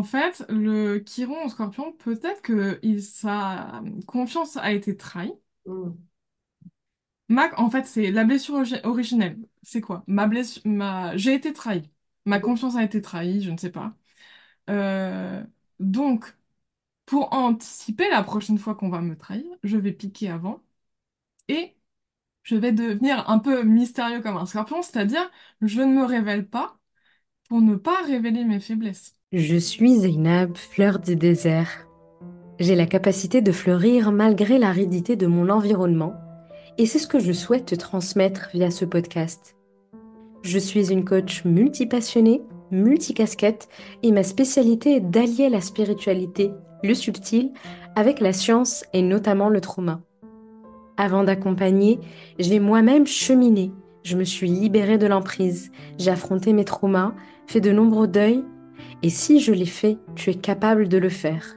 en fait, le Chiron en Scorpion, peut-être que il, sa confiance a été trahie. Mm. Ma, en fait, c'est la blessure originelle. C'est quoi? Ma blessure, ma, j'ai été trahi. Ma confiance a été trahie, je ne sais pas. Euh, donc, pour anticiper la prochaine fois qu'on va me trahir, je vais piquer avant et je vais devenir un peu mystérieux comme un scorpion, c'est-à-dire je ne me révèle pas pour ne pas révéler mes faiblesses. Je suis Zeynab, fleur du désert. J'ai la capacité de fleurir malgré l'aridité de mon environnement et c'est ce que je souhaite te transmettre via ce podcast. Je suis une coach multipassionnée, multicasquette et ma spécialité est d'allier la spiritualité, le subtil, avec la science et notamment le trauma. Avant d'accompagner, j'ai moi-même cheminé. Je me suis libérée de l'emprise. J'ai affronté mes traumas, fait de nombreux deuils. Et si je l'ai fait, tu es capable de le faire.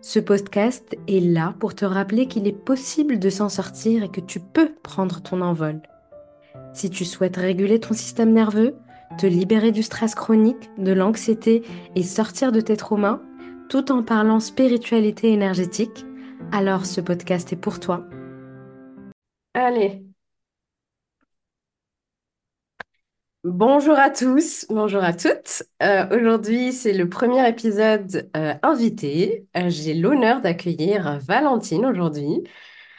Ce podcast est là pour te rappeler qu'il est possible de s'en sortir et que tu peux prendre ton envol. Si tu souhaites réguler ton système nerveux, te libérer du stress chronique, de l'anxiété et sortir de tes traumas, tout en parlant spiritualité énergétique, alors ce podcast est pour toi. Allez, bonjour à tous, bonjour à toutes. Euh, aujourd'hui, c'est le premier épisode euh, invité. Euh, j'ai l'honneur d'accueillir Valentine aujourd'hui.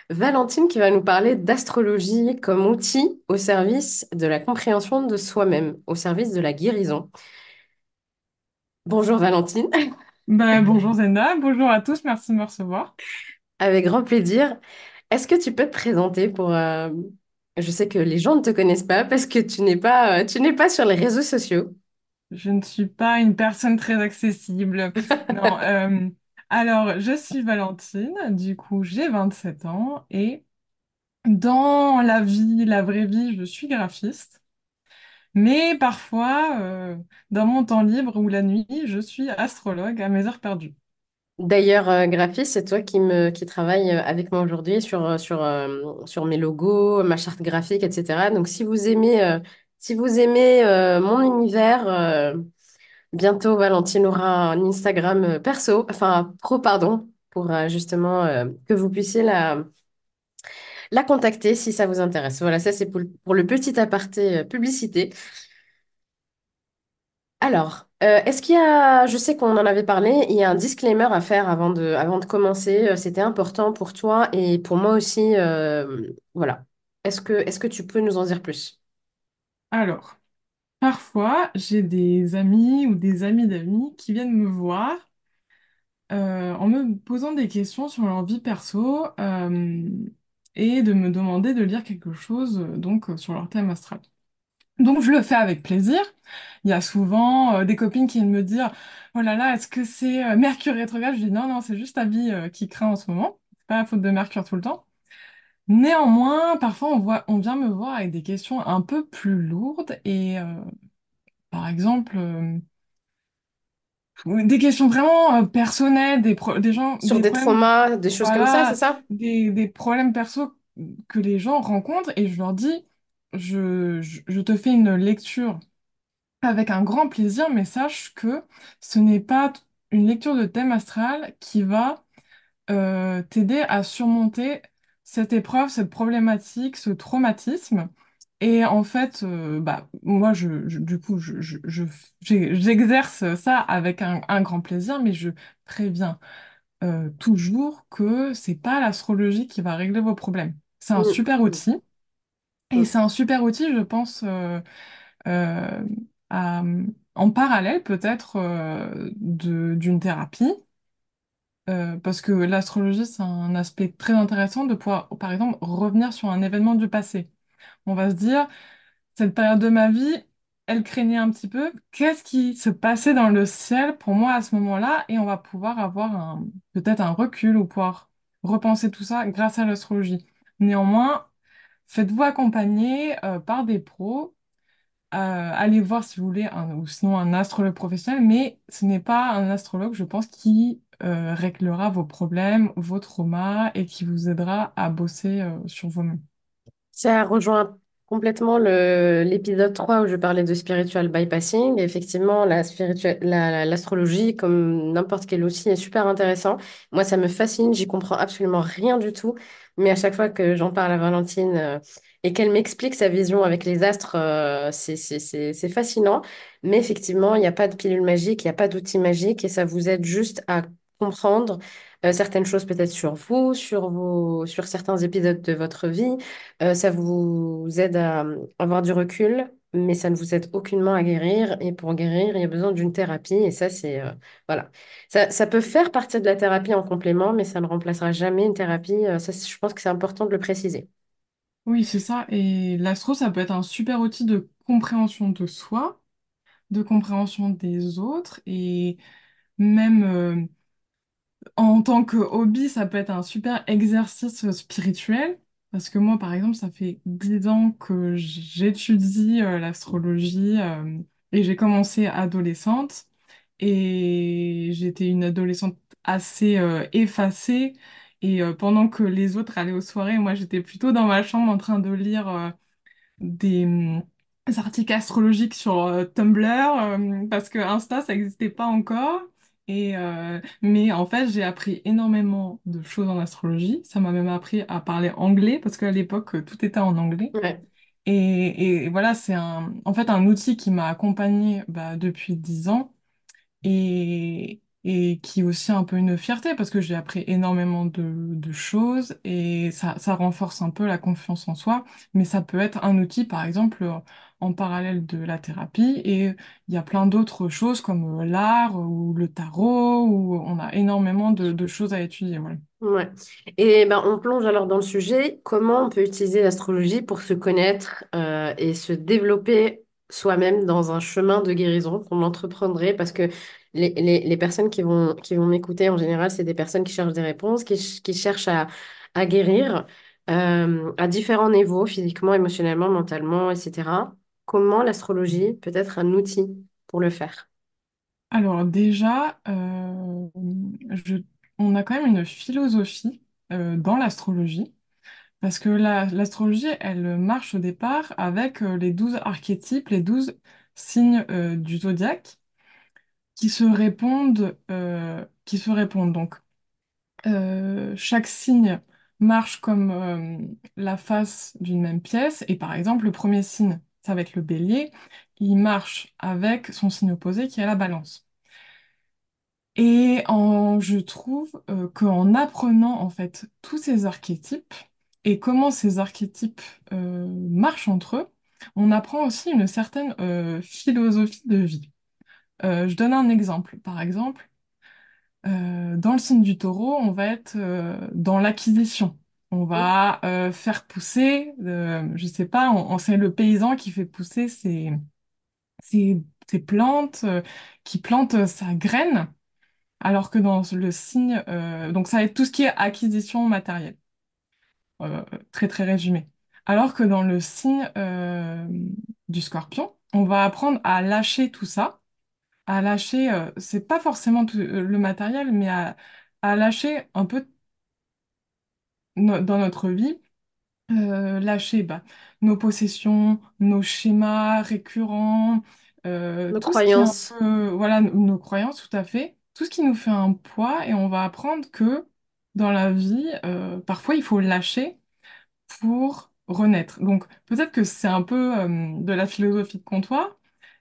Valentine qui va nous parler d'astrologie comme outil au service de la compréhension de soi-même, au service de la guérison. Bonjour Valentine, Ben, bonjour Zenda, bonjour à tous, merci de me recevoir. avec grand plaisir. Est-ce que tu peux te présenter pour... Je sais que les gens ne te connaissent pas parce que tu n'es pas, euh, tu n'es pas sur les réseaux sociaux. Je ne suis pas une personne très accessible. Non, euh, alors je suis Valentine, du coup j'ai 27 ans et dans la vie, la vraie vie, je suis graphiste. Mais parfois, euh, dans mon temps libre ou la nuit, je suis astrologue à mes heures perdues. D'ailleurs, euh, graphiste, c'est toi qui me travaille euh, avec moi aujourd'hui sur euh, euh, sur mes logos, ma charte graphique, etc. Donc, si vous aimez mon univers, bientôt Valentine aura un Instagram perso, enfin pro, pardon, pour justement que vous puissiez la contacter si ça vous intéresse. Voilà, ça c'est pour, le petit aparté publicité. Alors, euh, est-ce qu'il y a, je sais qu'on en avait parlé, il y a un disclaimer à faire avant de, commencer. Euh, C'était important pour toi et pour moi aussi. euh, voilà. Est-ce que, tu peux nous en dire plus? Alors, parfois, j'ai des amis ou des amis d'amis qui viennent me voir en me posant des questions sur leur vie perso et de me demander de lire quelque chose donc sur leur thème astral. Donc je le fais avec plaisir. Il y a souvent euh, des copines qui viennent me dire Oh là là, est-ce que c'est euh, Mercure rétrograde? Je dis non, non, c'est juste ta vie euh, qui craint en ce moment. C'est pas la faute de Mercure tout le temps. Néanmoins, parfois on voit, on vient me voir avec des questions un peu plus lourdes et par exemple des questions vraiment euh, personnelles, des, pro- des gens, Sur des des problèmes, traumas, des choses comme ça, c'est voilà, ça? des, des problèmes perso que les gens rencontrent et je leur dis je, je je te fais une lecture avec un grand plaisir, mais sache que ce n'est pas t- une lecture de thème astral qui va euh, t'aider à surmonter cette épreuve, cette problématique, ce traumatisme. Et en fait, euh, bah, moi, je, je- du coup, je, je- je- j'ai- j'exerce ça avec un, un grand plaisir, mais je préviens euh, toujours que c'est pas l'astrologie qui va régler vos problèmes. C'est un Mm, super outil. Et c'est un super outil, je pense, euh, euh, à- en parallèle peut-être euh, de- d'une thérapie, euh, parce que l'astrologie, c'est un aspect très intéressant de pouvoir, par exemple, revenir sur un événement du passé. On va se dire, cette période de ma vie, elle craignait un petit peu, qu'est-ce qui se passait dans le ciel pour moi à ce moment-là, et on va pouvoir avoir un, peut-être un recul ou pouvoir repenser tout ça grâce à l'astrologie. Néanmoins, faites-vous accompagner euh, par des pros euh, allez voir si vous voulez, un- ou sinon un astrologue professionnel, mais ce n'est pas un astrologue, je pense, qui euh, réglera vos problèmes, vos traumas et qui vous aidera à bosser sur vous-même. Ça rejoint complètement l'épisode 3 où je parlais de spiritual bypassing. Effectivement, la spiritual, la- l'astrologie, comme n'importe quel outil, est super intéressant. Moi, ça me fascine, j'y comprends absolument rien du tout. Mais à chaque fois que j'en parle à Valentine euh, et qu'elle m'explique sa vision avec les astres, euh, c'est fascinant. Mais effectivement, il n'y a pas de pilule magique, il n'y a pas d'outil magique et ça vous aide juste à comprendre euh, certaines choses peut-être sur vous, sur vos, sur certains épisodes de votre vie. Euh, ça vous aide à avoir du recul, mais ça ne vous aide aucunement à guérir. Et pour guérir, il y a besoin d'une thérapie. Et ça, c'est euh, voilà. Ça, ça peut faire partie de la thérapie en complément, mais ça ne remplacera jamais une thérapie. Euh, ça, je pense que c'est important de le préciser. Oui, c'est ça. Et l'astro, ça peut être un super outil de compréhension de soi, de compréhension des autres et même euh, En tant que hobby, ça peut être un super exercice spirituel, parce que moi, par exemple, ça fait 10 ans que j'étudie euh, l'astrologie euh, et j'ai commencé adolescente. Et j'étais une adolescente assez euh, effacée. Et pendant que les autres allaient aux soirées, moi, j'étais plutôt dans ma chambre en train de lire des, des articles astrologiques sur Tumblr parce que Insta, ça n'existait pas encore. Et, euh, mais en fait, j'ai appris énormément de choses en astrologie. Ça m'a même appris à parler anglais parce qu'à l'époque, tout était en anglais. Ouais. Et, et voilà, c'est un, en fait un outil qui m'a accompagnée bah, depuis 10 ans et, et qui est aussi un peu une fierté parce que j'ai appris énormément de, de choses et ça, ça renforce un peu la confiance en soi, mais ça peut être un outil, par exemple, en parallèle de la thérapie et il y a plein d'autres choses comme euh, l'art ou le tarot où on a énormément de, choses à étudier. Ouais. Et ben, on plonge alors dans le sujet, comment on peut utiliser l'astrologie pour se connaître euh, et se développer soi-même dans un chemin de guérison qu'on entreprendrait, parce que les, les, personnes qui vont, qui vont m'écouter, en général, c'est des personnes qui cherchent des réponses, qui, ch- qui cherchent à, à guérir euh, à différents niveaux, physiquement, émotionnellement, mentalement, etc. Comment l'astrologie peut être un outil pour le faire? Alors déjà, euh, on a quand même une philosophie euh, dans l'astrologie. Parce que la- l'astrologie, elle marche au départ avec euh, les 12 archétypes, les 12 signes du zodiaque qui se répondent, qui se répondent. Donc, chaque signe marche comme la face d'une même pièce. Et par exemple, le premier signe, ça va être le bélier, il marche avec son signe opposé qui est la balance. Et en, je trouve euh, qu'en apprenant en fait tous ces archétypes et comment ces archétypes euh, marchent entre eux, on apprend aussi une certaine euh, philosophie de vie. Je donne un exemple. Par exemple, dans le signe du taureau, on va être dans l'acquisition. On va euh, faire pousser, euh, je sais pas, on, on- c'est le paysan qui fait pousser ses, ses, ses plantes, euh, qui plante sa graine. Alors que dans le signe, euh, donc ça va être tout ce qui est acquisition matérielle, euh, très très résumé. Alors que dans le signe euh, du scorpion, on va apprendre à lâcher tout ça, à lâcher, euh, c'est pas forcément tout, euh, le matériel, mais à, à lâcher un peu no- dans notre vie, euh, lâcher bah, nos possessions, nos schémas récurrents, euh, Nos tout ce qui est un croyances. peu, voilà, nos nos croyances, tout à fait, tout ce qui nous fait un poids, et on va apprendre que dans la vie, euh, parfois il faut lâcher pour renaître. Donc peut-être que c'est un peu euh, de la philosophie de comptoir,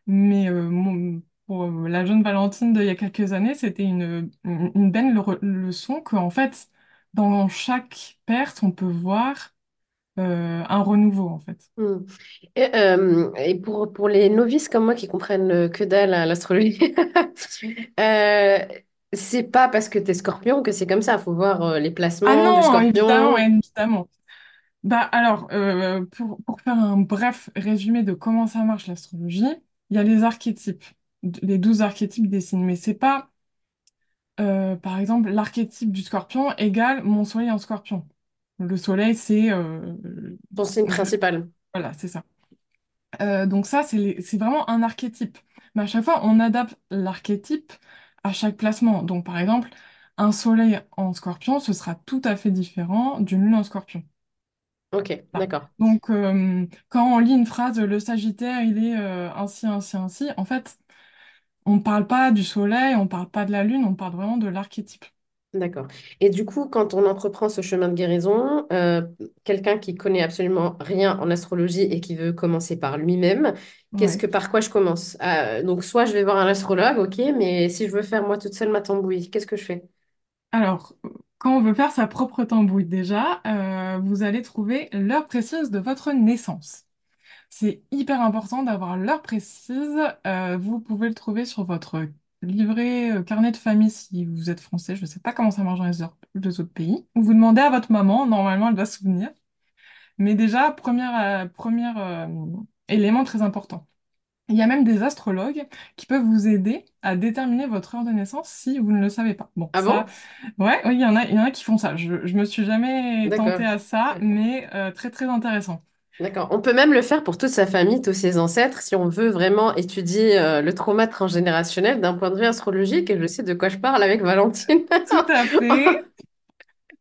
mais euh, mon- pour euh, la jeune Valentine d'il y a quelques années, c'était une, une, une belle le- leçon qu'en fait, dans chaque perte, on peut voir euh, un renouveau, en fait. Hmm. Et, euh, et pour, pour les novices comme moi qui comprennent euh, que dalle à l'astrologie, euh, c'est pas parce que t'es scorpion que c'est comme ça. Il faut voir les Ah placements du non, évidemment, scorpion. évidemment. Bah alors, euh, pour, pour faire un bref résumé de comment ça marche l'astrologie, il y a les archétypes, les 12 archétypes des signes, mais c'est pas Euh, par exemple, l'archétype du scorpion égale mon soleil en scorpion. Le soleil, c'est... euh, Ton signe principal. Voilà, c'est ça. Euh, donc ça, c'est les- c'est vraiment un archétype. Mais à chaque fois, on adapte l'archétype à chaque placement. Donc par exemple, un soleil en scorpion, ce sera tout à fait différent d'une lune en scorpion. Ok, Voilà. d'accord. Donc, euh, quand on lit une phrase, le Sagittaire, il est euh, ainsi, ainsi, ainsi, en fait, on ne parle pas du soleil, on ne parle pas de la lune, on parle vraiment de l'archétype. D'accord. Et du coup, quand on entreprend ce chemin de guérison, euh, quelqu'un qui connaît absolument rien en astrologie et qui veut commencer par lui-même, qu'est-ce Ouais. que par quoi je commence? Euh, donc, soit je vais voir un astrologue, ok, mais si je veux faire moi toute seule ma tambouille, qu'est-ce que je fais? Alors, quand on veut faire sa propre tambouille, déjà, euh, vous allez trouver l'heure précise de votre naissance. C'est hyper important d'avoir l'heure précise. Euh, vous pouvez le trouver sur votre livret euh, carnet de famille si vous êtes français. Je ne sais pas comment ça marche dans les, autres les autres pays. Ou vous demandez à votre maman, normalement elle doit se souvenir. Mais déjà, premier euh, élément très important. Il y a même des astrologues qui peuvent vous aider à déterminer votre heure de naissance si vous ne le savez pas. Bon, Ah ça, bon? ouais, oui, il y en a, il y en a qui font ça. Je, je me suis jamais tentée D'accord. à ça, mais euh, très très intéressant. D'accord. On peut même le faire pour toute sa famille, tous ses ancêtres, si on veut vraiment étudier euh, le trauma transgénérationnel d'un point de vue astrologique. Et je sais de quoi je parle avec Valentine. Tout à fait.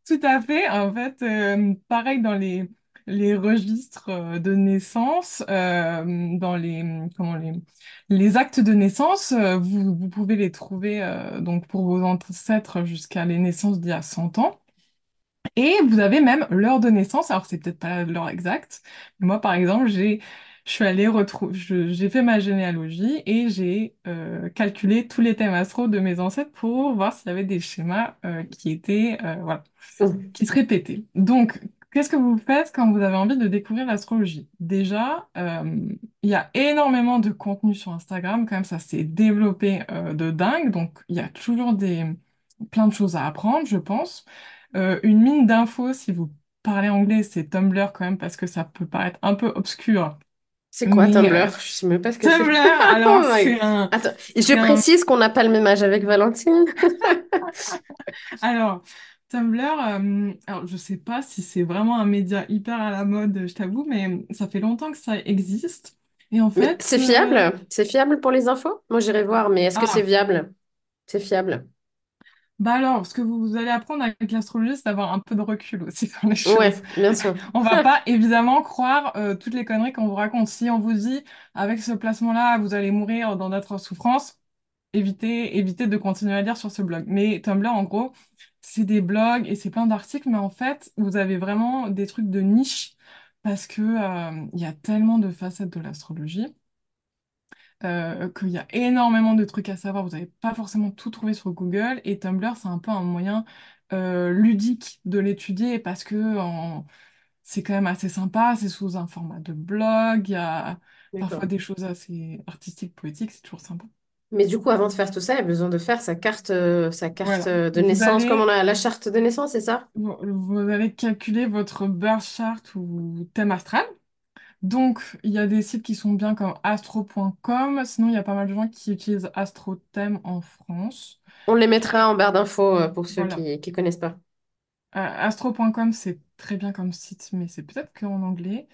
Tout à fait. En fait, euh, pareil dans les, registres euh, de naissance, dans les, actes de naissance, vous, pouvez les trouver donc pour vos ancêtres jusqu'à les naissances d'il y a 100 ans. Et vous avez même l'heure de naissance. Alors, c'est peut-être pas l'heure exacte. Moi, par exemple, j'ai, je suis allée retrouver, j'ai fait ma généalogie et j'ai euh, calculé tous les thèmes astro de mes ancêtres pour voir s'il y avait des schémas euh, qui étaient, euh, voilà qui se répétait. Donc, qu'est-ce que vous faites quand vous avez envie de découvrir l'astrologie? Déjà, euh, il y a énormément de contenu sur Instagram, quand même, ça s'est développé euh, de dingue, donc il y a toujours des, plein de choses à apprendre, je pense. Euh, une mine d'infos, si vous parlez anglais, c'est Tumblr quand même, parce que ça peut paraître un peu obscur, C'est quoi mais Tumblr? euh, Je sais même pas ce que c'est. Tumblr, Oh alors my God. c'est un, Attends, je c'est un précise qu'on n'a pas le même âge avec Valentine. Alors, Tumblr, euh, alors je sais pas si c'est vraiment un média hyper à la mode, je t'avoue, mais ça fait longtemps que ça existe. Et en Mais fait, c'est euh, fiable? C'est fiable pour les infos? Moi, j'irai voir, mais est-ce que c'est ah, viable? C'est fiable. Bah alors, ce que vous allez apprendre avec l'astrologie, c'est d'avoir un peu de recul aussi sur les choses. Ouais, bien sûr. On va pas évidemment croire euh, toutes les conneries qu'on vous raconte. Si on vous dit, avec ce placement-là, vous allez mourir dans d'atroces souffrances, évitez, évitez de continuer à lire sur ce blog. Mais Tumblr, en gros, c'est des blogs et c'est plein d'articles, mais en fait, vous avez vraiment des trucs de niche parce que, euh, il y a tellement de facettes de l'astrologie euh, qu'il y a énormément de trucs à savoir. Vous n'allez pas forcément tout trouver sur Google et Tumblr, c'est un peu un moyen euh, ludique de l'étudier parce que en- c'est quand même assez sympa, c'est sous un format de blog, il y a parfois des choses assez artistiques, poétiques, c'est toujours sympa. Mais du coup, avant de faire tout ça, il y a besoin de faire sa carte, euh, sa carte Voilà. euh, de Vous naissance, comme on allez a la charte de naissance, c'est ça? Vous, vous allez calculer votre birth chart ou thème astral. Donc, il y a des sites qui sont bien comme astro.com. Sinon, il y a pas mal de gens qui utilisent AstroThème en France. On les mettra en barre d'infos euh, pour ceux Voilà. qui ne connaissent pas. Euh, astro.com, c'est très bien comme site, mais c'est peut-être qu'en anglais.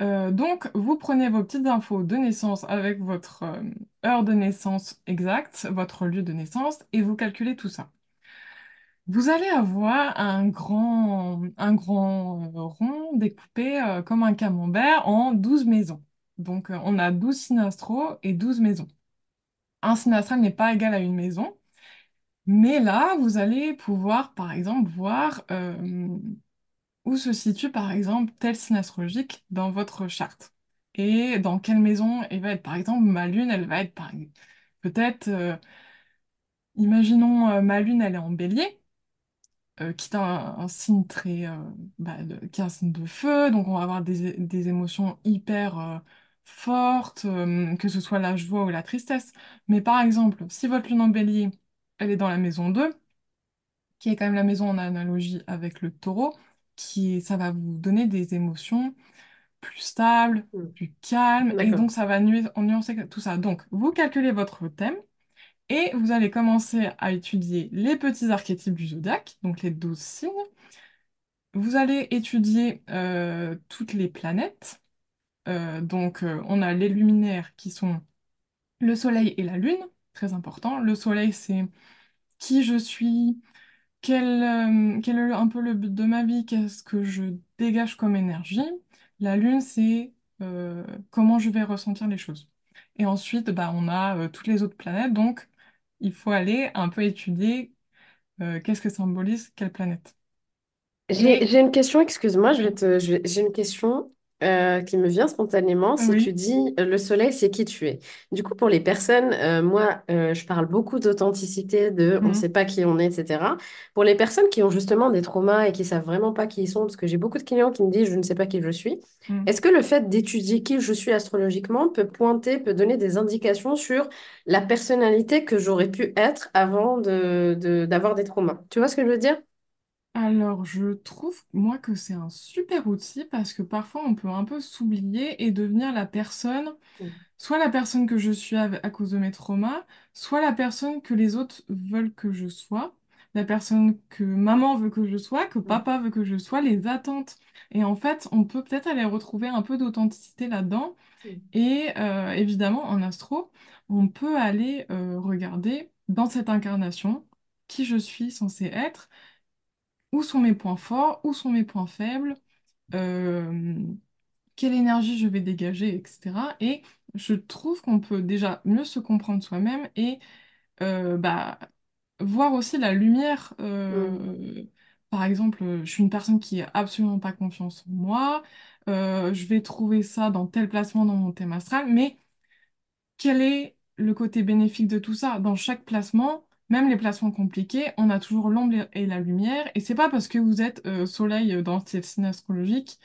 Euh, donc, vous prenez vos petites infos de naissance avec votre euh, heure de naissance exacte, votre lieu de naissance, et vous calculez tout ça. Vous allez avoir un grand, un grand rond découpé euh, comme un camembert en 12 maisons. Donc, euh, on a 12 synastraux et 12 maisons. Un synastral n'est pas égal à une maison, mais là, vous allez pouvoir, par exemple, voir euh, où se situe, par exemple, tel signe astrologique dans votre charte. Et dans quelle maison elle va être. Par exemple, ma lune, elle va être, par... peut-être, imaginons, ma lune, elle est en bélier. Euh, qui est un, un signe très, euh, bah, de- qui est un signe de feu, donc on va avoir des, des émotions hyper euh, fortes, euh, que ce soit la joie ou la tristesse. Mais par exemple, si votre lune en bélier, elle est dans la maison 2, qui est quand même la maison en analogie avec le taureau, qui est- ça va vous donner des émotions plus stables, Hmm. plus calmes, et D'accord. donc ça va nu- nuancer tout ça. Donc, vous calculez votre thème, et vous allez commencer à étudier les petits archétypes du zodiaque, donc les 12 signes. Vous allez étudier euh, toutes les planètes. Euh, donc, euh, on a les luminaires qui sont le Soleil et la Lune, très important. Le Soleil, c'est qui je suis, quel, est un peu le but de ma vie, qu'est-ce que je dégage comme énergie. La lune, c'est comment je vais ressentir les choses. Et ensuite, bah, on a toutes les autres planètes, donc il faut aller un peu étudier euh, qu'est-ce que symbolise quelle planète. J'ai, Et j'ai une question, excuse-moi, je vais oui, te, je vais- j'ai une question euh, qui me vient spontanément. Si tu dis euh, le soleil, c'est qui tu es. Du coup, pour les personnes, euh, moi, euh, je parle beaucoup d'authenticité, de on ne sait mhm, pas qui on est, etc. Pour les personnes qui ont justement des traumas et qui savent vraiment pas qui ils sont, parce que j'ai beaucoup de clients qui me disent je ne sais pas qui je suis, mhm. est-ce que le fait d'étudier qui je suis astrologiquement peut pointer, peut donner des indications sur la personnalité que j'aurais pu être avant de, de- d'avoir des traumas? Tu vois ce que je veux dire? Alors, je trouve, moi, que c'est un super outil parce que parfois on peut un peu s'oublier et devenir la personne, soit la personne que je suis à, à cause de mes traumas, soit la personne que les autres veulent que je sois, la personne que maman veut que je sois, que papa veut que je sois, les attentes. Et en fait, on peut peut-être aller retrouver un peu d'authenticité là-dedans. Et euh, évidemment, en astro, on peut aller euh, regarder dans cette incarnation qui je suis censée être où sont mes points forts, où sont mes points faibles, euh, quelle énergie je vais dégager, etc. Et je trouve qu'on peut déjà mieux se comprendre soi-même et euh, bah, voir aussi la lumière. Euh, par exemple, je suis une personne qui n'a absolument pas confiance en moi. je vais trouver ça dans tel placement dans mon thème astral, mais quel est le côté bénéfique de tout ça? Dans chaque placement, même les placements compliqués, on a toujours l'ombre et la lumière. Et c'est pas parce que vous êtes euh, soleil dans ce signe astrologique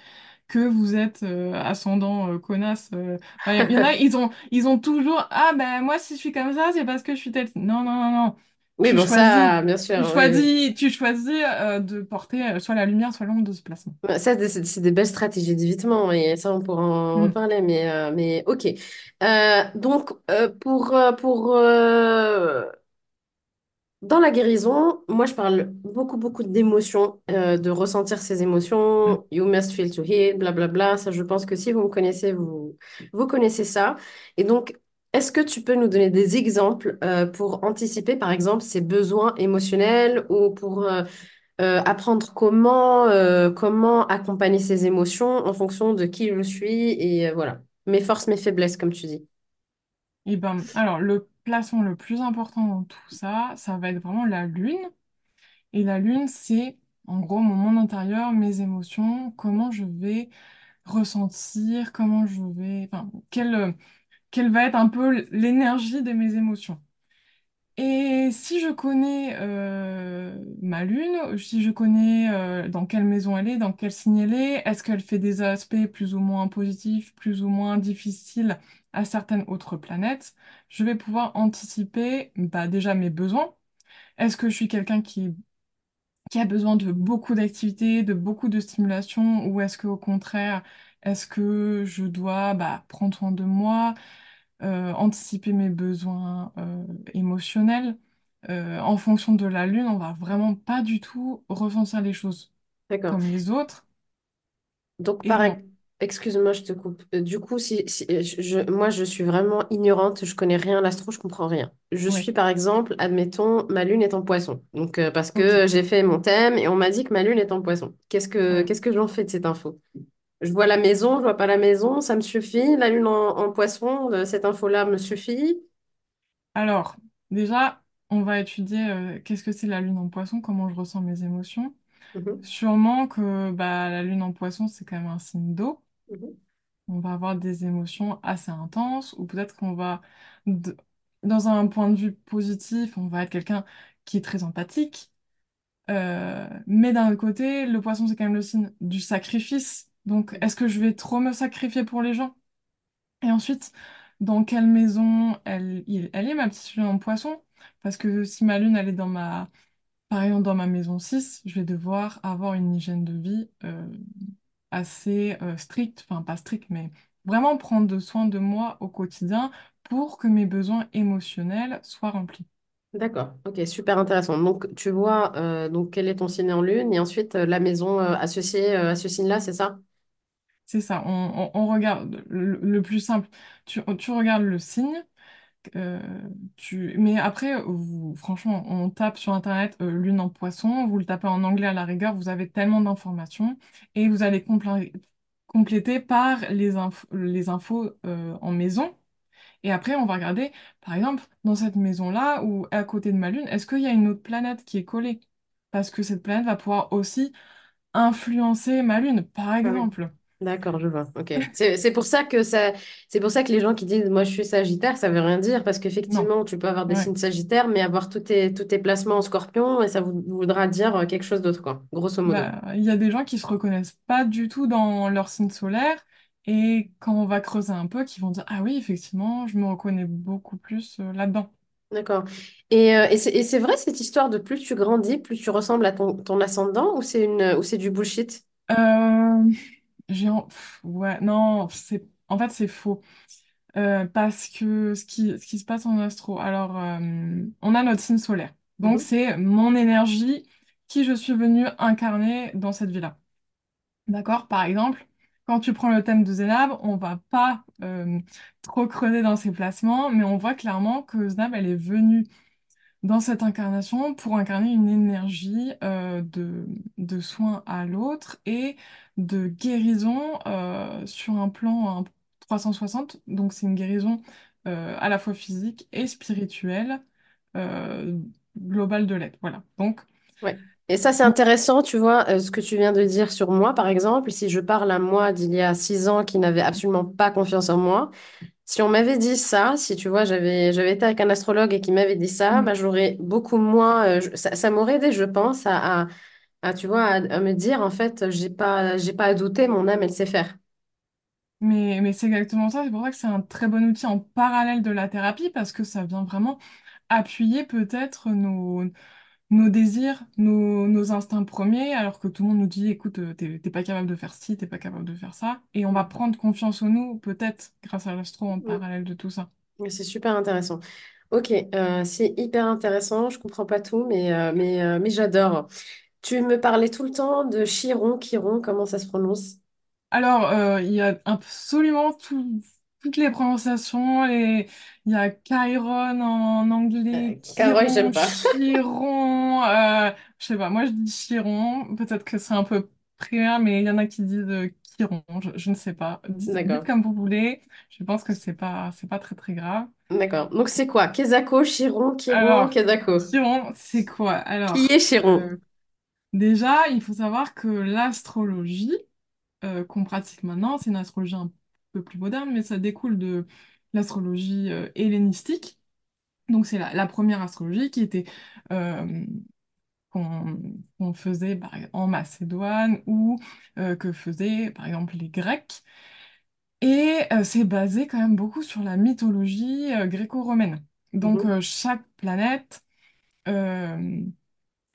que vous êtes euh, ascendant euh, connasse. euh. Enfin, Il y, en a, ils ont, ils ont toujours, ah ben moi si je suis comme ça, c'est parce que je suis telle. Non, non, non, non. Oui, Tu bon, choisis, ça, bien tu sûr, oui, oui. choisis, tu choisis de porter soit la lumière, soit l'ombre de ce placement. Ouais, Ça, c'est des belles stratégies d'évitement et ça, on pourra en Hmm. reparler, mais, mais ok. Donc, pour, pour, Dans la guérison, moi je parle beaucoup, beaucoup d'émotions, euh, de ressentir ces émotions. You must feel to heal, blablabla. Ça, je pense que si vous me connaissez, vous, vous connaissez ça. Et donc, est-ce que tu peux nous donner des exemples euh, pour anticiper, par exemple, ces besoins émotionnels ou pour euh, apprendre comment, comment accompagner ces émotions en fonction de qui je suis et voilà, mes forces, mes faiblesses, comme tu dis. Et ben, alors, le le plus important dans tout ça, ça va être vraiment la lune. Et la lune, c'est en gros mon monde intérieur, mes émotions, comment je vais ressentir, comment je vais, quelle, quelle va être un peu l'énergie de mes émotions. Et si je connais euh, ma lune, si je connais euh, dans quelle maison elle est, dans quel signe elle est, est-ce qu'elle fait des aspects plus ou moins positifs, plus ou moins difficiles à certaines autres planètes, je vais pouvoir anticiper bah, déjà mes besoins. Est-ce que je suis quelqu'un qui qui a besoin de beaucoup d'activités, de beaucoup de stimulation, ou est-ce qu'au contraire, est-ce que je dois bah, prendre soin de moi, euh, anticiper mes besoins euh, émotionnels? Euh, en fonction de la lune, on va vraiment pas du tout ressentir les choses D'accord. comme les autres. Donc, Et par... en... excuse-moi, je te coupe. Euh, Du coup, si, si- euh, je, moi, je suis vraiment ignorante, je connais rien à l'astro, je comprends rien. Je Oui, suis, par exemple, admettons, ma lune est en poisson. Donc, euh, parce ok, que j'ai fait mon thème et on m'a dit que ma lune est en poisson. Qu'est-ce que, oui. qu'est-ce que j'en fais de cette info? Je vois la maison, je vois pas la maison, ça me suffit. La lune en, en poisson, euh, cette info-là me suffit. Alors, déjà, on va étudier euh, qu'est-ce que c'est la lune en poisson, comment je ressens mes émotions. Mhm, Sûrement que bah, la lune en poisson, c'est quand même un signe d'eau. Mhm. on va avoir des émotions assez intenses, ou peut-être qu'on va, d- dans un point de vue positif, on va être quelqu'un qui est très empathique, Euh, mais d'un autre côté, le poisson, c'est quand même le signe du sacrifice. Donc, est-ce que je vais trop me sacrifier pour les gens? Et ensuite, dans quelle maison elle, il- elle est, ma petite lune en poisson? Parce que si ma lune, elle est dans ma, par exemple, dans ma maison 6, je vais devoir avoir une hygiène de vie euh, assez euh, stricte, enfin pas stricte, mais vraiment prendre soin de moi au quotidien pour que mes besoins émotionnels soient remplis. D'accord, ok, super intéressant. Donc, tu vois, euh, donc, quel est ton signe en lune et ensuite euh, la maison euh, associée à ce signe-là, c'est ça? C'est ça, on, on- on regarde le, le plus simple, tu, tu regardes le signe, Euh, tu... Mais après, vous, franchement, on tape sur Internet euh, lune en poisson, vous le tapez en anglais à la rigueur, vous avez tellement d'informations et vous allez complé- compléter par les, inf- les infos euh, en maison. Et après, on va regarder, par exemple, dans cette maison-là ou à côté de ma lune, est-ce qu'il y a une autre planète qui est collée? Parce que cette planète va pouvoir aussi influencer ma lune, par Ah oui. exemple. D'accord, je vois. Ok. C'est c'est pour ça que ça, c'est pour ça que les gens qui disent moi je suis Sagittaire, ça veut rien dire parce Non. qu'effectivement tu peux avoir des Ouais. signes Sagittaires mais avoir tous tes, tous tes placements en Scorpion et ça vou- voudra dire euh, quelque chose d'autre quoi, grosso modo. Bah, il y a des gens qui se reconnaissent pas du tout dans leur signe solaire et quand on va creuser un peu, qui vont dire, ah oui, effectivement, je me reconnais beaucoup plus euh, là-dedans. D'accord. Et, euh, et c'est et c'est vrai cette histoire de plus tu grandis, plus tu ressembles à ton, ton ascendant ou c'est une ou c'est du bullshit? J'ai en- pff, ouais, non, c'est en fait c'est faux. Euh, parce que ce qui, ce qui se passe en astro, alors euh, on a notre signe solaire. Donc Mhm. c'est mon énergie qui je suis venue incarner dans cette vie-là. D'accord? Par exemple, quand tu prends le thème de Zénab, on va pas euh, trop creuser dans ses placements, mais on voit clairement que Zénab, elle est venue dans cette incarnation pour incarner une énergie euh, de, de soin à l'autre et de guérison euh, sur un plan un 360. Donc c'est une guérison euh, à la fois physique et spirituelle globale de l'être. Voilà. Donc, Ouais. Et ça, c'est intéressant, tu vois, ce que tu viens de dire sur moi, par exemple. Si je parle à moi d'il y a six ans qui n'avait absolument pas confiance en moi, si on m'avait dit ça, si tu vois, j'avais j'avais été avec un astrologue et qui m'avait dit ça, mm, bah, j'aurais beaucoup moins. euh, je- ça ça m'aurait aidé, je pense, à, à, à, tu vois, à, à me dire, en fait, j'ai pas, j'ai pas à douter, mon âme, elle sait faire. Mais, mais c'est exactement ça, c'est pour ça que c'est un très bon outil en parallèle de la thérapie, parce que ça vient vraiment appuyer peut-être nos, nos désirs, nos, nos instincts premiers, alors que tout le monde nous dit, écoute, euh, t'es pas capable de faire ci, t'es pas capable de faire ça, et on va prendre confiance en nous, peut-être grâce à l'astro en Mm. parallèle de tout ça. C'est super intéressant. Ok, euh, c'est hyper intéressant. Je comprends pas tout, mais, euh, mais, euh, mais j'adore. Tu me parlais tout le temps de Chiron, Chiron, comment ça se prononce? Alors, il y a absolument tout- toutes les prononciations. Les... Il y a Chiron en Euh, anglais, Chiron, j'aime pas. Chiron. euh, je sais pas, moi je dis Chiron. Peut-être que c'est un peu primaire, mais il y en a qui disent euh, Chiron. Je, je ne sais pas. Dites, dites comme vous voulez. Je pense que c'est pas, c'est pas très très grave. d'accord. Donc c'est quoi? Kezako, Chiron, Chiron, Alors, Kezako. Chiron, c'est quoi? Qui Alors, est Chiron? euh, déjà, il faut savoir que l'astrologie. euh, qu'on pratique maintenant. C'est une astrologie un peu plus moderne, mais ça découle de l'astrologie euh, hellénistique. Donc c'est la, la première astrologie qui était euh, qu'on faisait par exemple, en Macédoine ou euh, que faisaient par exemple les Grecs. Et c'est basé quand même beaucoup sur la mythologie gréco-romaine. Donc Mhm, chaque planète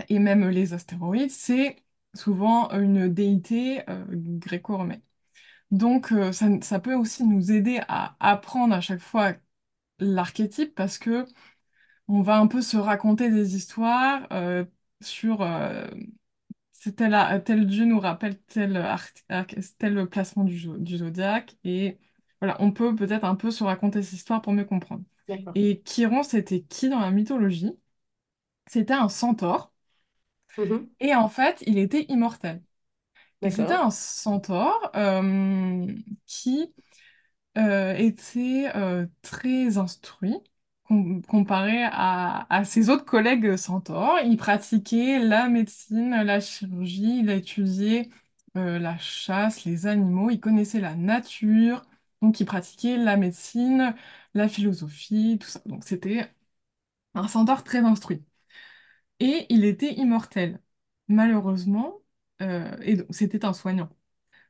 et même les astéroïdes, c'est souvent une déité gréco-romaine. Donc, euh, ça, ça peut aussi nous aider à apprendre à chaque fois l'archétype parce que on va un peu se raconter des histoires euh, sur euh, c'est tel, a- tel dieu nous rappelle tel, arc- arc- tel placement du, zo- du zodiaque et voilà, on peut peut-être un peu se raconter ces histoires pour mieux comprendre. D'accord. Et Chiron, c'était qui dans la mythologie? C'était un centaure Mhm, et en fait, il était immortel. C'était un centaure euh, qui euh, était euh, très instruit com- comparé à, à ses autres collègues centaures. Il pratiquait la médecine, la chirurgie, il a étudié euh, la chasse, les animaux, il connaissait la nature, donc il pratiquait la médecine, la philosophie, tout ça. Donc c'était un centaure très instruit. Et il était immortel. Malheureusement, euh, et donc c'était un soignant.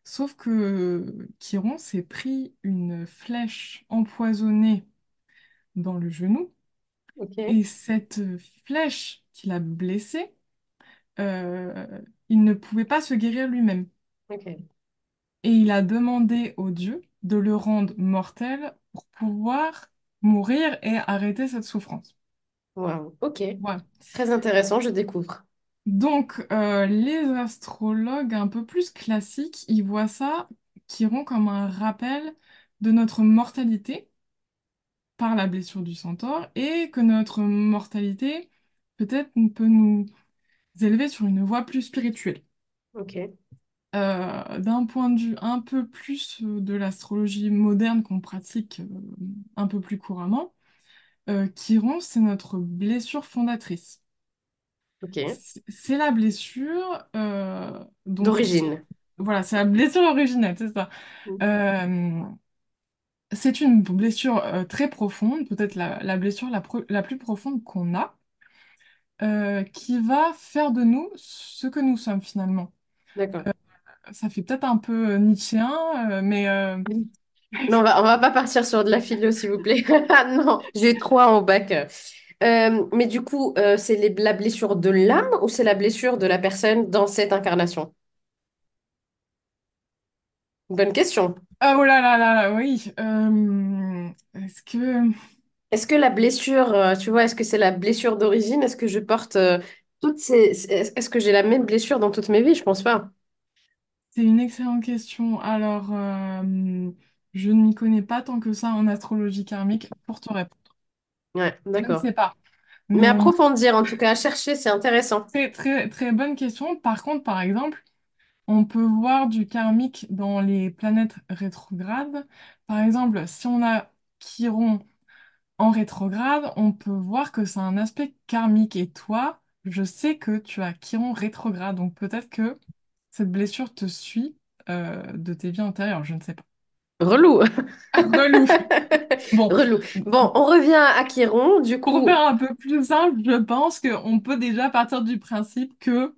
Sauf que Chiron s'est pris une flèche empoisonnée dans le genou, Ok. et cette flèche qui l'a blessé, euh, il ne pouvait pas se guérir lui-même. Ok. Et il a demandé au dieu de le rendre mortel pour pouvoir mourir et arrêter cette souffrance. Wow. Ok. Voilà. Très intéressant, je découvre. Donc, euh, les astrologues un peu plus classiques, ils voient ça, Chiron, comme un rappel de notre mortalité par la blessure du centaure et que notre mortalité peut-être peut nous élever sur une voie plus spirituelle. Ok, Euh, d'un point de vue un peu plus euh, de l'astrologie moderne qu'on pratique euh, un peu plus couramment, Chiron, c'est notre blessure fondatrice. Ok. C'est la blessure, euh, D'origine. voilà, c'est la blessure originelle, c'est ça. Euh, c'est une blessure euh, très profonde, peut-être la, la blessure la, pro- la plus profonde qu'on a, qui va faire de nous ce que nous sommes finalement. D'accord. Ça fait peut-être un peu nietzschéen, mais Non, on va, on va pas partir sur de la philo, s'il vous plaît. Ah Non, j'ai trois en bac. Euh, mais du coup, euh, c'est les- la blessure de l'âme ou c'est la blessure de la personne dans cette incarnation? Bonne question. Ah, oh là là là là, oui. Euh, est-ce que Est-ce que la blessure, euh, tu vois, est-ce que c'est la blessure d'origine? Est-ce que je porte euh, toutes ces... Est-ce que j'ai la même blessure dans toutes mes vies? Je pense pas. c'est une excellente question. Alors, euh, je ne m'y connais pas tant que ça en astrologie karmique pour te répondre. Ouais, Je ne d'accord. sais pas. Mais Mais approfondir, en tout cas, chercher, c'est intéressant. très, très, très bonne question. Par contre, par exemple, on peut voir du karmique dans les planètes rétrogrades. Par exemple, si on a Chiron en rétrograde, on peut voir que c'est un aspect karmique. Et toi, je sais que tu as Chiron rétrograde, donc peut-être que cette blessure te suit euh, de tes vies antérieures, je ne sais pas. Relou. Relou. Bon, Relou. Bon, on revient à Chiron. Du pour faire coup, un peu plus simple, je pense qu'on peut déjà partir du principe que,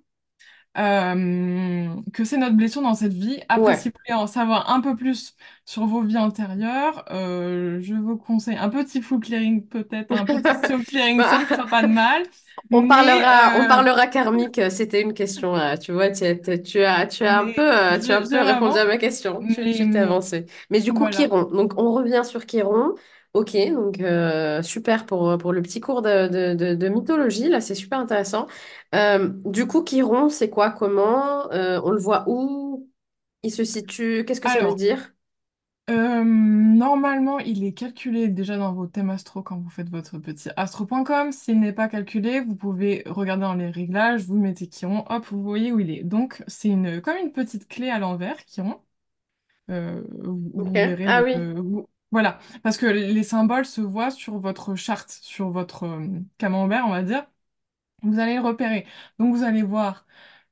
euh, que c'est notre blessure dans cette vie. Après, ouais. si vous voulez en savoir un peu plus sur vos vies antérieures, euh, je vous conseille un petit full clearing, peut-être un petit soul clearing, ça ne fera pas de mal. On Mais, parlera, on euh, parlera karmique. euh, C'était une question. tu vois, tu, as, tu as un peu, mais tu as un je- peu répondu à ma question. Mais t'es hum, avancé. Mais du coup, voilà. Chiron. Donc, on revient sur Chiron. Ok, donc euh, super pour, pour le petit cours de, de, de, de mythologie. Là, c'est super intéressant. Euh, du coup, Chiron, c'est quoi? Comment? Euh, on le voit où? Il se situe? Qu'est-ce que ça veut Alors, dire? Euh, normalement, il est calculé déjà dans vos thèmes astro quand vous faites votre petit astro.com. S'il n'est pas calculé, vous pouvez regarder dans les réglages, vous mettez Chiron, hop, vous voyez où il est. Donc, c'est une, comme une petite clé à l'envers, Chiron. Euh, vous, Ok. verrez Ah oui. euh, vous- voilà, parce que les symboles se voient sur votre charte, sur votre euh, camembert, on va dire. Vous allez le repérer. Donc, vous allez voir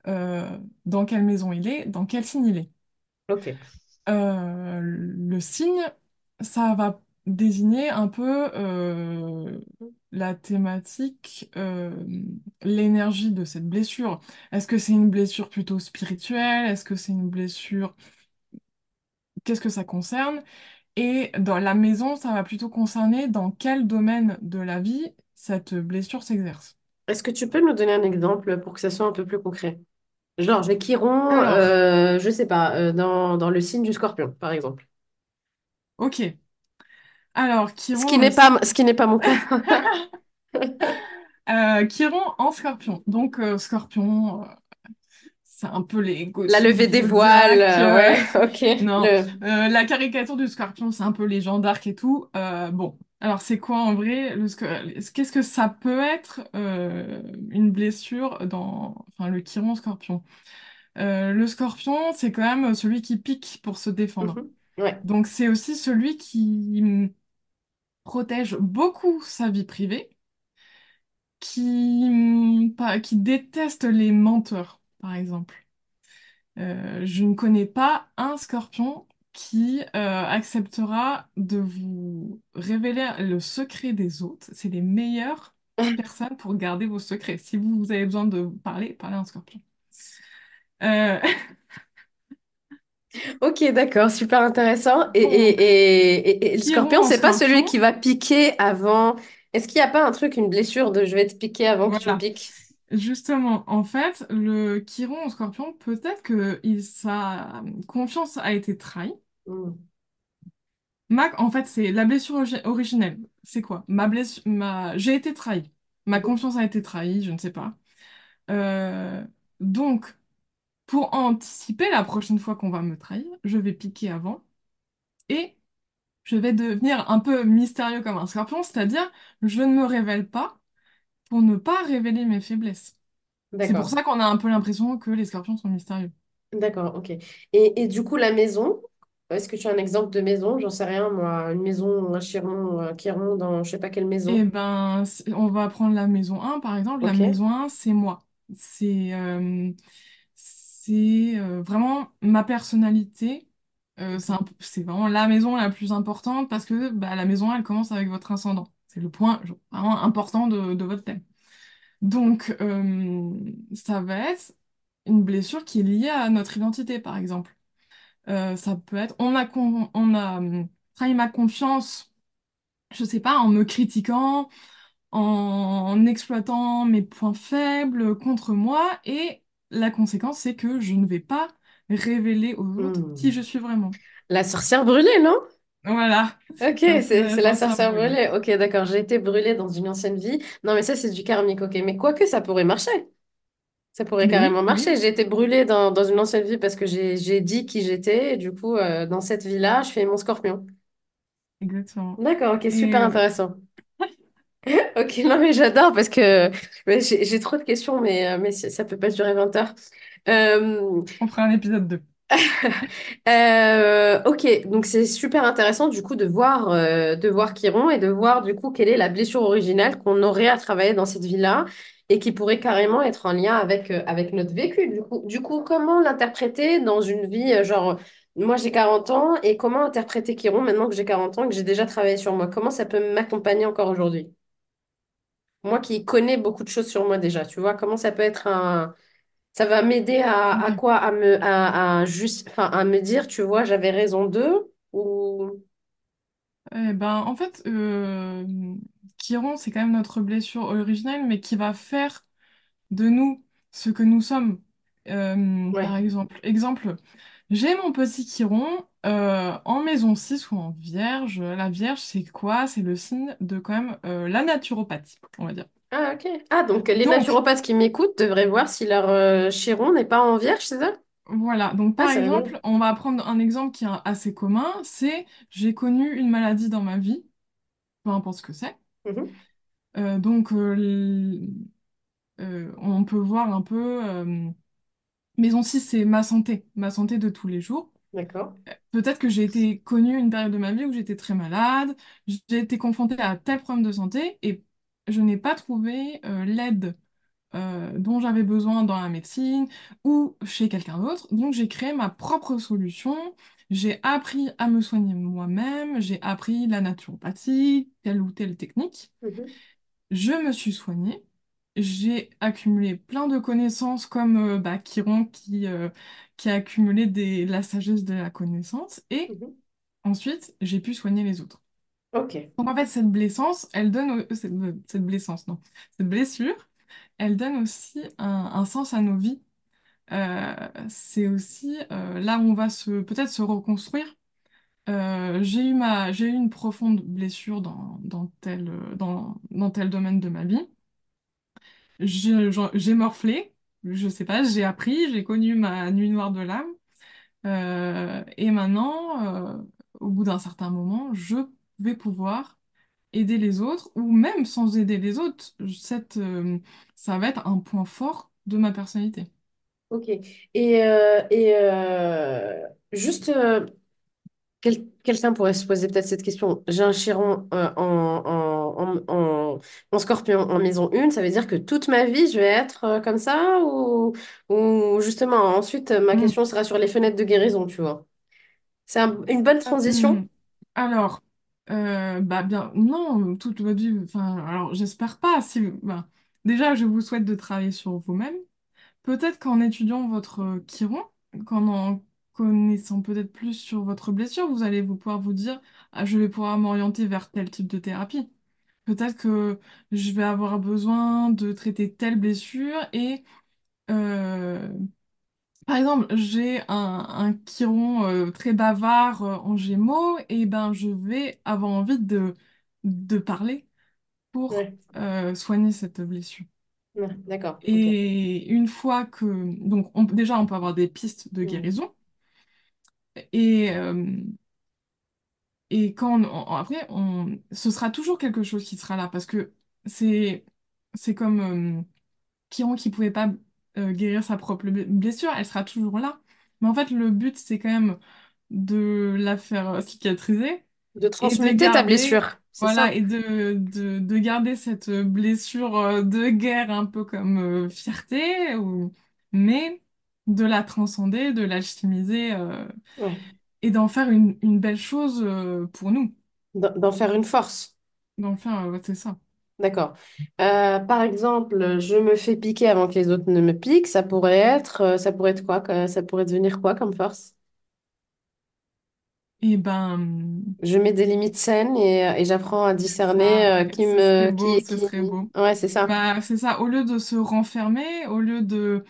euh, dans quelle maison il est, dans quel signe il est. Ok. Euh, le signe, ça va désigner un peu euh, la thématique, euh, l'énergie de cette blessure. Est-ce que c'est une blessure plutôt spirituelle? Est-ce que c'est une blessure... Qu'est-ce que ça concerne? Et dans la maison, ça va plutôt concerner dans quel domaine de la vie cette blessure s'exerce. Est-ce que tu peux nous donner un exemple pour que ça soit un peu plus concret? Genre, j'ai Chiron, Alors, euh, je sais pas, euh, dans, dans le signe du Scorpion, par exemple. ok. Alors, Ce qui n'est pas, ce qui n'est pas mon cas. Euh, Chiron en scorpion. Donc, euh, scorpion... C'est un peu les La levée des voiles, euh, ouais. ok. Non, Le... Euh, la caricature du scorpion, c'est un peu les Jeanne d'Arc et tout. Euh, bon, alors c'est quoi en vrai le Qu'est-ce que ça peut être euh, une blessure dans enfin, le chiron scorpion? Le scorpion, c'est quand même celui qui pique pour se défendre. Mhm. Ouais. Donc c'est aussi celui qui hum, protège beaucoup sa vie privée, qui, pas- qui déteste les menteurs, par exemple. Euh, je ne connais pas un scorpion qui euh, acceptera de vous révéler le secret des autres. C'est les meilleures personnes pour garder vos secrets. Si vous, vous avez besoin de parler, parlez à un scorpion. Euh, Ok, d'accord, super intéressant. Et, et, et, et- le Scorpion, c'est pas scorpion, celui qui va piquer avant. Est-ce qu'il n'y a pas un truc, une blessure de je vais te piquer avant que tu me piques? Justement, en fait, le Chiron en scorpion, peut-être que il, sa confiance a été trahie. Hmm. Ma, en fait, c'est la blessure orgi- originelle. C'est quoi? Ma blessure, ma... J'ai été trahi. Ma confiance a été trahie, je ne sais pas. Euh, donc, pour anticiper la prochaine fois qu'on va me trahir, je vais piquer avant et je vais devenir un peu mystérieux comme un scorpion, c'est-à-dire je ne me révèle pas pour ne pas révéler mes faiblesses. C'est pour D'accord. ça qu'on a un peu l'impression que les scorpions sont mystérieux. D'accord, ok. Et, et du coup, la maison, est-ce que tu as un exemple de maison? J'en sais rien, moi. Une maison, un chiron, un chiron dans je sais pas quelle Eh maison. ben, c'est- on va prendre la maison un par exemple. La Ok. maison un c'est moi. C'est euh, c'est euh, vraiment ma personnalité. Euh, c'est un peu- c'est vraiment la maison la plus importante parce que bah, la maison 1, elle commence avec votre ascendant. C'est le point vraiment important de, de votre thème. Donc, euh, ça va être une blessure qui est liée à notre identité, par exemple. Euh, ça peut être, on a, on a hum, trahi ma confiance, je sais pas, en me critiquant, en exploitant mes points faibles contre moi, et la conséquence, c'est que je ne vais pas révéler aux autres qui Hmm. je suis vraiment. La sorcière brûlée, non? Voilà, Ok, c'est peu c'est la sorcière brûlée. brûlée. Ok, d'accord. J'ai été brûlée dans une ancienne vie. Non, mais ça, c'est du karmique. Ok, mais quoique, ça pourrait marcher. Ça pourrait Mais carrément oui, marcher. oui, J'ai été brûlée dans, dans une ancienne vie parce que j'ai j'ai dit qui j'étais. Et du coup, euh, dans cette vie-là, je fais mon scorpion. exactement. D'accord, ok, super euh, intéressant. Ok, non, mais j'adore parce que mais j'ai j'ai trop de questions, mais, euh, mais ça ça peut pas durer 20 heures. Euh, on fera un épisode 2. Euh, ok, donc c'est super intéressant du coup de voir, euh, de voir Chiron et de voir du coup quelle est la blessure originale qu'on aurait à travailler dans cette vie-là et qui pourrait carrément être en lien avec, euh, avec notre vécu. Du coup, du coup, comment l'interpréter dans une vie, genre, moi j'ai 40 ans et comment interpréter Chiron maintenant que j'ai 40 ans et que j'ai déjà travaillé sur moi? Comment ça peut m'accompagner encore aujourd'hui? Moi qui connais beaucoup de choses sur moi déjà, tu vois, comment ça peut être un ça va m'aider à, quoi? À me, à, à juste, enfin, à me dire, tu vois, j'avais raison d'eux ou... Eh ben, en fait, euh, Chiron, c'est quand même notre blessure originelle, mais qui va faire de nous ce que nous sommes. Euh, par exemple, exemple, j'ai mon petit Chiron euh, en maison 6 ou en Vierge. La Vierge, c'est quoi? C'est le signe de quand même euh, la naturopathie, on va dire. Ah, ok. Ah, donc les Donc, naturopathes qui m'écoutent devraient voir si leur euh, chiron n'est pas en vierge, c'est ça? voilà. Donc, Ah, par c'est exemple, on va prendre un exemple qui est assez commun, c'est j'ai connu une maladie dans ma vie, peu importe ce que c'est. Mhm. Euh, donc, euh, euh, on peut voir un peu. euh, Maison 6, c'est ma santé, ma santé de tous les jours. D'accord. Peut-être que j'ai été connue une période de ma vie où j'étais très malade, j'ai été confrontée à tel problème de santé et je n'ai pas trouvé euh, l'aide euh, dont j'avais besoin dans la médecine ou chez quelqu'un d'autre. Donc j'ai créé ma propre solution. J'ai appris à me soigner moi-même, j'ai appris la naturopathie, telle ou telle technique. Mhm. Je me suis soignée. J'ai accumulé plein de connaissances comme euh, bah, Chiron qui, euh, qui a accumulé des, la sagesse de la connaissance. Et Mhm. ensuite, j'ai pu soigner les autres. Ok. Donc en fait, cette blessance, elle donne... au- Cette, cette blessance, non. Cette blessure, elle donne aussi un, un sens à nos vies. Euh, c'est aussi euh, là où on va se peut-être se reconstruire. Euh, j'ai eu ma, j'ai eu une profonde blessure dans, dans tel, euh, dans, dans tel domaine de ma vie. J'ai morflé, je sais pas, j'ai appris, j'ai connu ma nuit noire de l'âme. Euh, et maintenant, euh, au bout d'un certain moment, je vais pouvoir aider les autres, ou même sans aider les autres, cette, euh, ça va être un point fort de ma personnalité. Ok. Et, euh, et euh, juste, euh, quel- quelqu'un pourrait se poser peut-être cette question. J'ai un chiron euh, en, en, en, en, en scorpion en maison 1, ça veut dire que toute ma vie, je vais être euh, comme ça ou, ou justement, ensuite, ma Mm. question sera sur les fenêtres de guérison, tu vois. C'est un- une bonne transition? alors, euh, bah bien, non, toute votre vie, enfin, alors j'espère pas. Si, bah, déjà, je vous souhaite de travailler sur vous-même. Peut-être qu'en étudiant votre chiron, qu'en en connaissant peut-être plus sur votre blessure, vous allez vous pouvoir vous dire, ah, je vais pouvoir m'orienter vers tel type de thérapie. Peut-être que je vais avoir besoin de traiter telle blessure et, euh, par exemple, j'ai un, un chiron euh, très bavard euh, en Gémeaux, et ben je vais avoir envie de, de parler pour Ouais, euh, soigner cette blessure. ouais, d'accord, ok. Et une fois que... Donc on- déjà, on peut avoir des pistes de Hmm. guérison. Et, euh, Et quand on- on- après, on, ce sera toujours quelque chose qui sera là parce que c'est c'est comme euh, Kiron qui pouvait pas euh, guérir sa propre ble- blessure, elle sera toujours là. Mais en fait, le but, c'est quand même de la faire euh, cicatriser De transmuter ta garder, blessure, c'est voilà, ça? et de, de, de garder cette blessure euh, de guerre un peu comme euh, fierté, ou, mais de la transcender, de l'alchimiser euh, Ouais. et d'en faire une, une belle chose euh, pour nous. D'en faire une force. D'en faire, euh, c'est ça. D'accord. Euh, par exemple, je me fais piquer avant que les autres ne me piquent. Ça pourrait être, euh, ça pourrait être quoi? que- Ça pourrait devenir quoi comme force? Et ben, Je mets des limites saines et, et j'apprends à c'est ça, discerner euh, qui ce serait me, beau, qui, ce qui. serait beau. Ouais, c'est ça. Bah, c'est ça, au lieu de se renfermer, au lieu de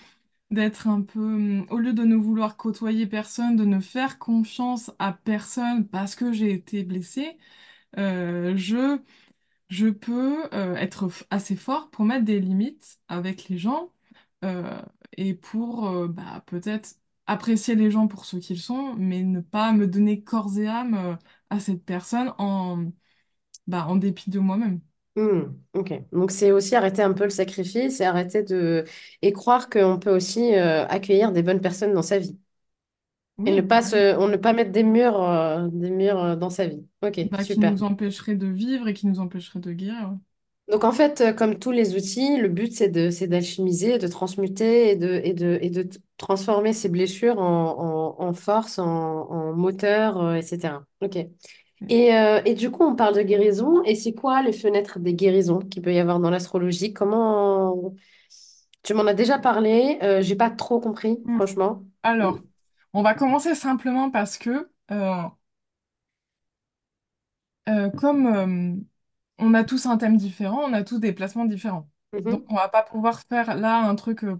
d'être un peu, hum, au lieu de ne vouloir côtoyer personne, de ne faire confiance à personne parce que j'ai été blessée, euh, je, je peux euh, être assez fort pour mettre des limites avec les gens euh, et pour euh, bah, peut-être apprécier les gens pour ce qu'ils sont, mais ne pas me donner corps et âme à cette personne en, bah, en dépit de moi-même. Hmm, ok. Donc c'est aussi arrêter un peu le sacrifice et arrêter de et croire qu'on peut aussi accueillir des bonnes personnes dans sa vie et ne pas bah se, on ne pas mettre des murs, euh, des murs euh, dans sa vie. Ok, Bah, qui super. nous empêcherait de vivre et qui nous empêcherait de guérir. Donc en fait, euh, comme tous les outils, le but c'est de, c'est d'alchimiser, de transmuter et de, et de, et de transformer ces blessures en, en, en force, en, en moteur, euh, etc. Ok. Et, euh, et du coup, on parle de guérison. Et c'est quoi les fenêtres des guérisons qu'il peut y avoir dans l'astrologie? Comment... Tu m'en as déjà parlé, euh, j'ai pas trop compris, Mm. franchement. Alors, on va commencer simplement parce que, euh, euh, comme euh, on a tous un thème différent, on a tous des placements différents. Donc, Mhm. on va pas pouvoir faire là un truc euh,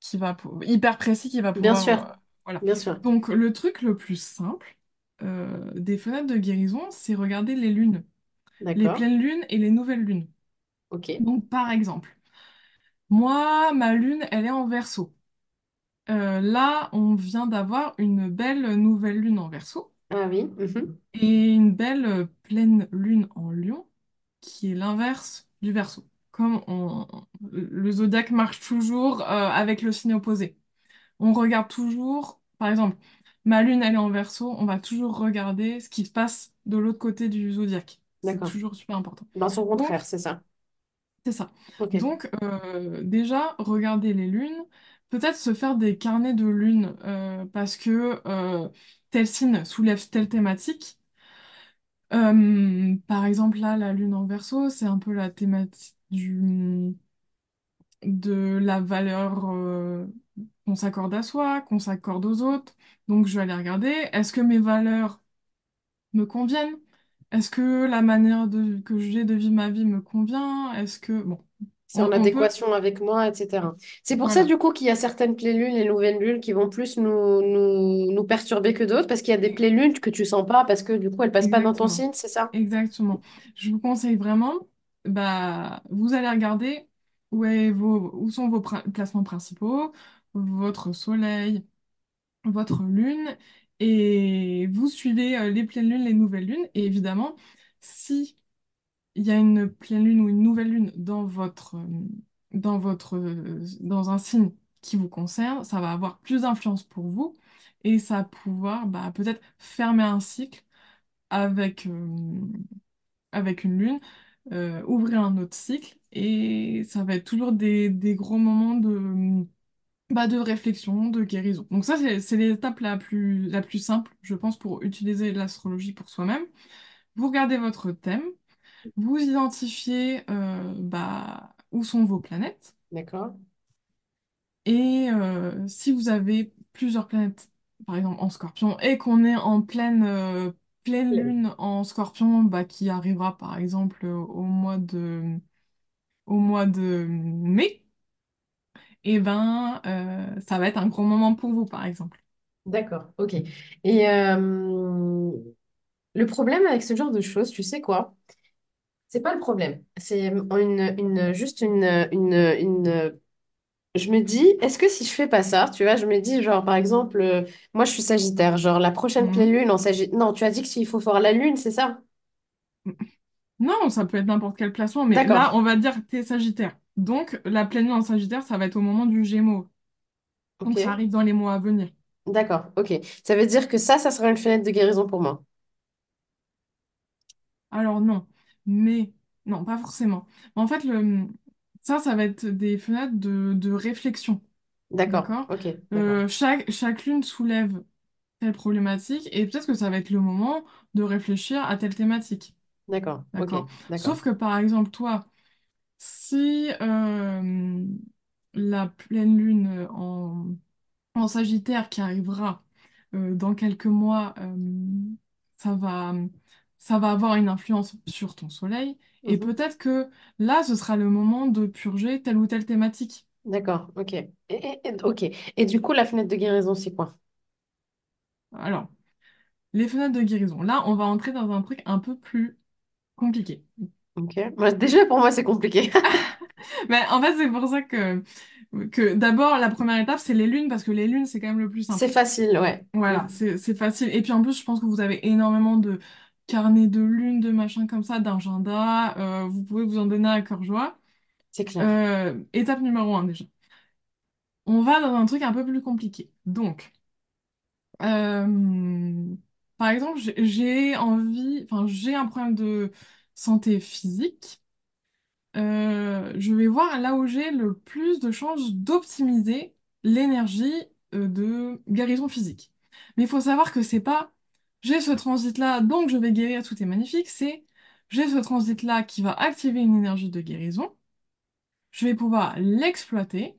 qui va pou- hyper précis qui va Bien pouvoir. sûr, euh, voilà. bien sûr. Donc, le truc le plus simple euh, des fenêtres de guérison, c'est regarder les lunes, les D'accord. pleines lunes et les nouvelles lunes. Ok. Donc, par exemple, moi, ma lune, elle est en Verseau. Euh, là, on vient d'avoir une belle nouvelle lune en Verseau. Ah oui. mhm. et une belle euh, pleine lune en Lion, qui est l'inverse du Verseau. Comme on- le zodiaque marche toujours euh, avec le signe opposé. On regarde toujours, par exemple, ma lune elle est en Verseau, on va toujours regarder ce qui se passe de l'autre côté du zodiaque. C'est D'accord. toujours super important. Dans son contraire, c'est ça. c'est ça. Ok. Donc, euh, déjà, regarder les lunes, peut-être se faire des carnets de lunes, euh, parce que euh, tel signe soulève telle thématique. Euh, par exemple, là, la lune en Verseau, c'est un peu la thématique du, de la valeur euh, qu'on s'accorde à soi, qu'on s'accorde aux autres. Donc, je vais aller regarder, est-ce que mes valeurs me conviennent? Est-ce que la manière de, que j'ai de vivre ma vie me convient? Est-ce que... Bon, C'est en adéquation avec moi, etc. C'est pour ça, du coup, qu'il y a certaines pleines lunes et nouvelles lunes qui vont plus nous, nous, nous perturber que d'autres, parce qu'il y a des pleines lunes que tu sens pas, parce que du coup, elles passent pas dans ton signe, c'est ça? Exactement. Je vous conseille vraiment, bah, vous allez regarder où, est vos, où sont vos placements principaux, votre soleil, votre lune, et vous suivez euh, les pleines lunes, les nouvelles lunes. Et évidemment, si il y a une pleine lune ou une nouvelle lune dans votre, euh, dans votre, euh, dans un signe qui vous concerne, ça va avoir plus d'influence pour vous et ça va pouvoir bah, peut-être fermer un cycle avec, euh, avec une lune, ouvrir un autre cycle, et ça va être toujours des, des gros moments de, bah, de réflexion, de guérison. Donc ça, c'est c'est l'étape la plus, la plus simple, je pense, pour utiliser l'astrologie pour soi-même. Vous regardez votre thème, vous identifiez euh, bah, où sont vos planètes, D'accord. et euh, si vous avez plusieurs planètes, par exemple en Scorpion, et qu'on est en pleine, euh, pleine lune en Scorpion, bah, qui arrivera par exemple au mois de, au mois de mai, et ben euh, ça va être un gros moment pour vous, par exemple. D'accord, ok. Et euh, le problème avec ce genre de choses, tu sais quoi? C'est pas le problème. C'est une, une, juste une, une, une je me dis, est-ce que si je fais pas ça, tu vois, je me dis, genre, par exemple, euh, moi, je suis Sagittaire, genre, la prochaine pleine Mhm. lune en Sagittaire. Non, tu as dit qu'il faut voir la lune, c'est ça? Non, ça peut être n'importe quel placement, mais là, D'accord, on va dire que t'es Sagittaire. Donc, la pleine lune en Sagittaire, ça va être au moment du Gémeaux. Donc, ça ok, arrive dans les mois à venir. d'accord, ok. Ça veut dire que ça, ça sera une fenêtre de guérison pour moi. Alors, non. Mais, non, pas forcément. En fait, le, ça, ça va être des fenêtres de, de réflexion. D'accord, D'accord? ok, d'accord, Euh, chaque, chaque lune soulève telle problématique et peut-être que ça va être le moment de réfléchir à telle thématique. d'accord, ok, D'accord? d'accord. Sauf que, par exemple, toi, si euh, la pleine lune en en Sagittaire qui arrivera euh, dans quelques mois, euh, ça va, ça va avoir une influence sur ton soleil. Et Mhm. peut-être que là, ce sera le moment de purger telle ou telle thématique. D'accord, ok. Et, et- et- ok. Et du coup, la fenêtre de guérison, c'est quoi? Alors, les fenêtres de guérison. Là, on va entrer dans un truc un peu plus compliqué. Ok. Moi, déjà, pour moi, c'est compliqué. Mais en fait, c'est pour ça que, que d'abord, la première étape, c'est les lunes, parce que les lunes, c'est quand même le plus C'est simple. facile, ouais. Voilà, Mhm. c'est c'est facile. Et puis en plus, je pense que vous avez énormément de carnets de lune, de machins comme ça, d'agenda. euh, vous pouvez vous en donner à cœur joie. C'est clair. Euh, étape numéro un déjà. On va dans un truc un peu plus compliqué. Donc, euh, par exemple, j'ai j'ai envie, enfin, j'ai un problème de santé physique. Euh, je vais voir là où j'ai le plus de chances d'optimiser l'énergie euh, de guérison physique. Mais il faut savoir que c'est pas j'ai ce transit-là, donc je vais guérir, tout est magnifique. C'est j'ai ce transit-là qui va activer une énergie de guérison. Je vais pouvoir l'exploiter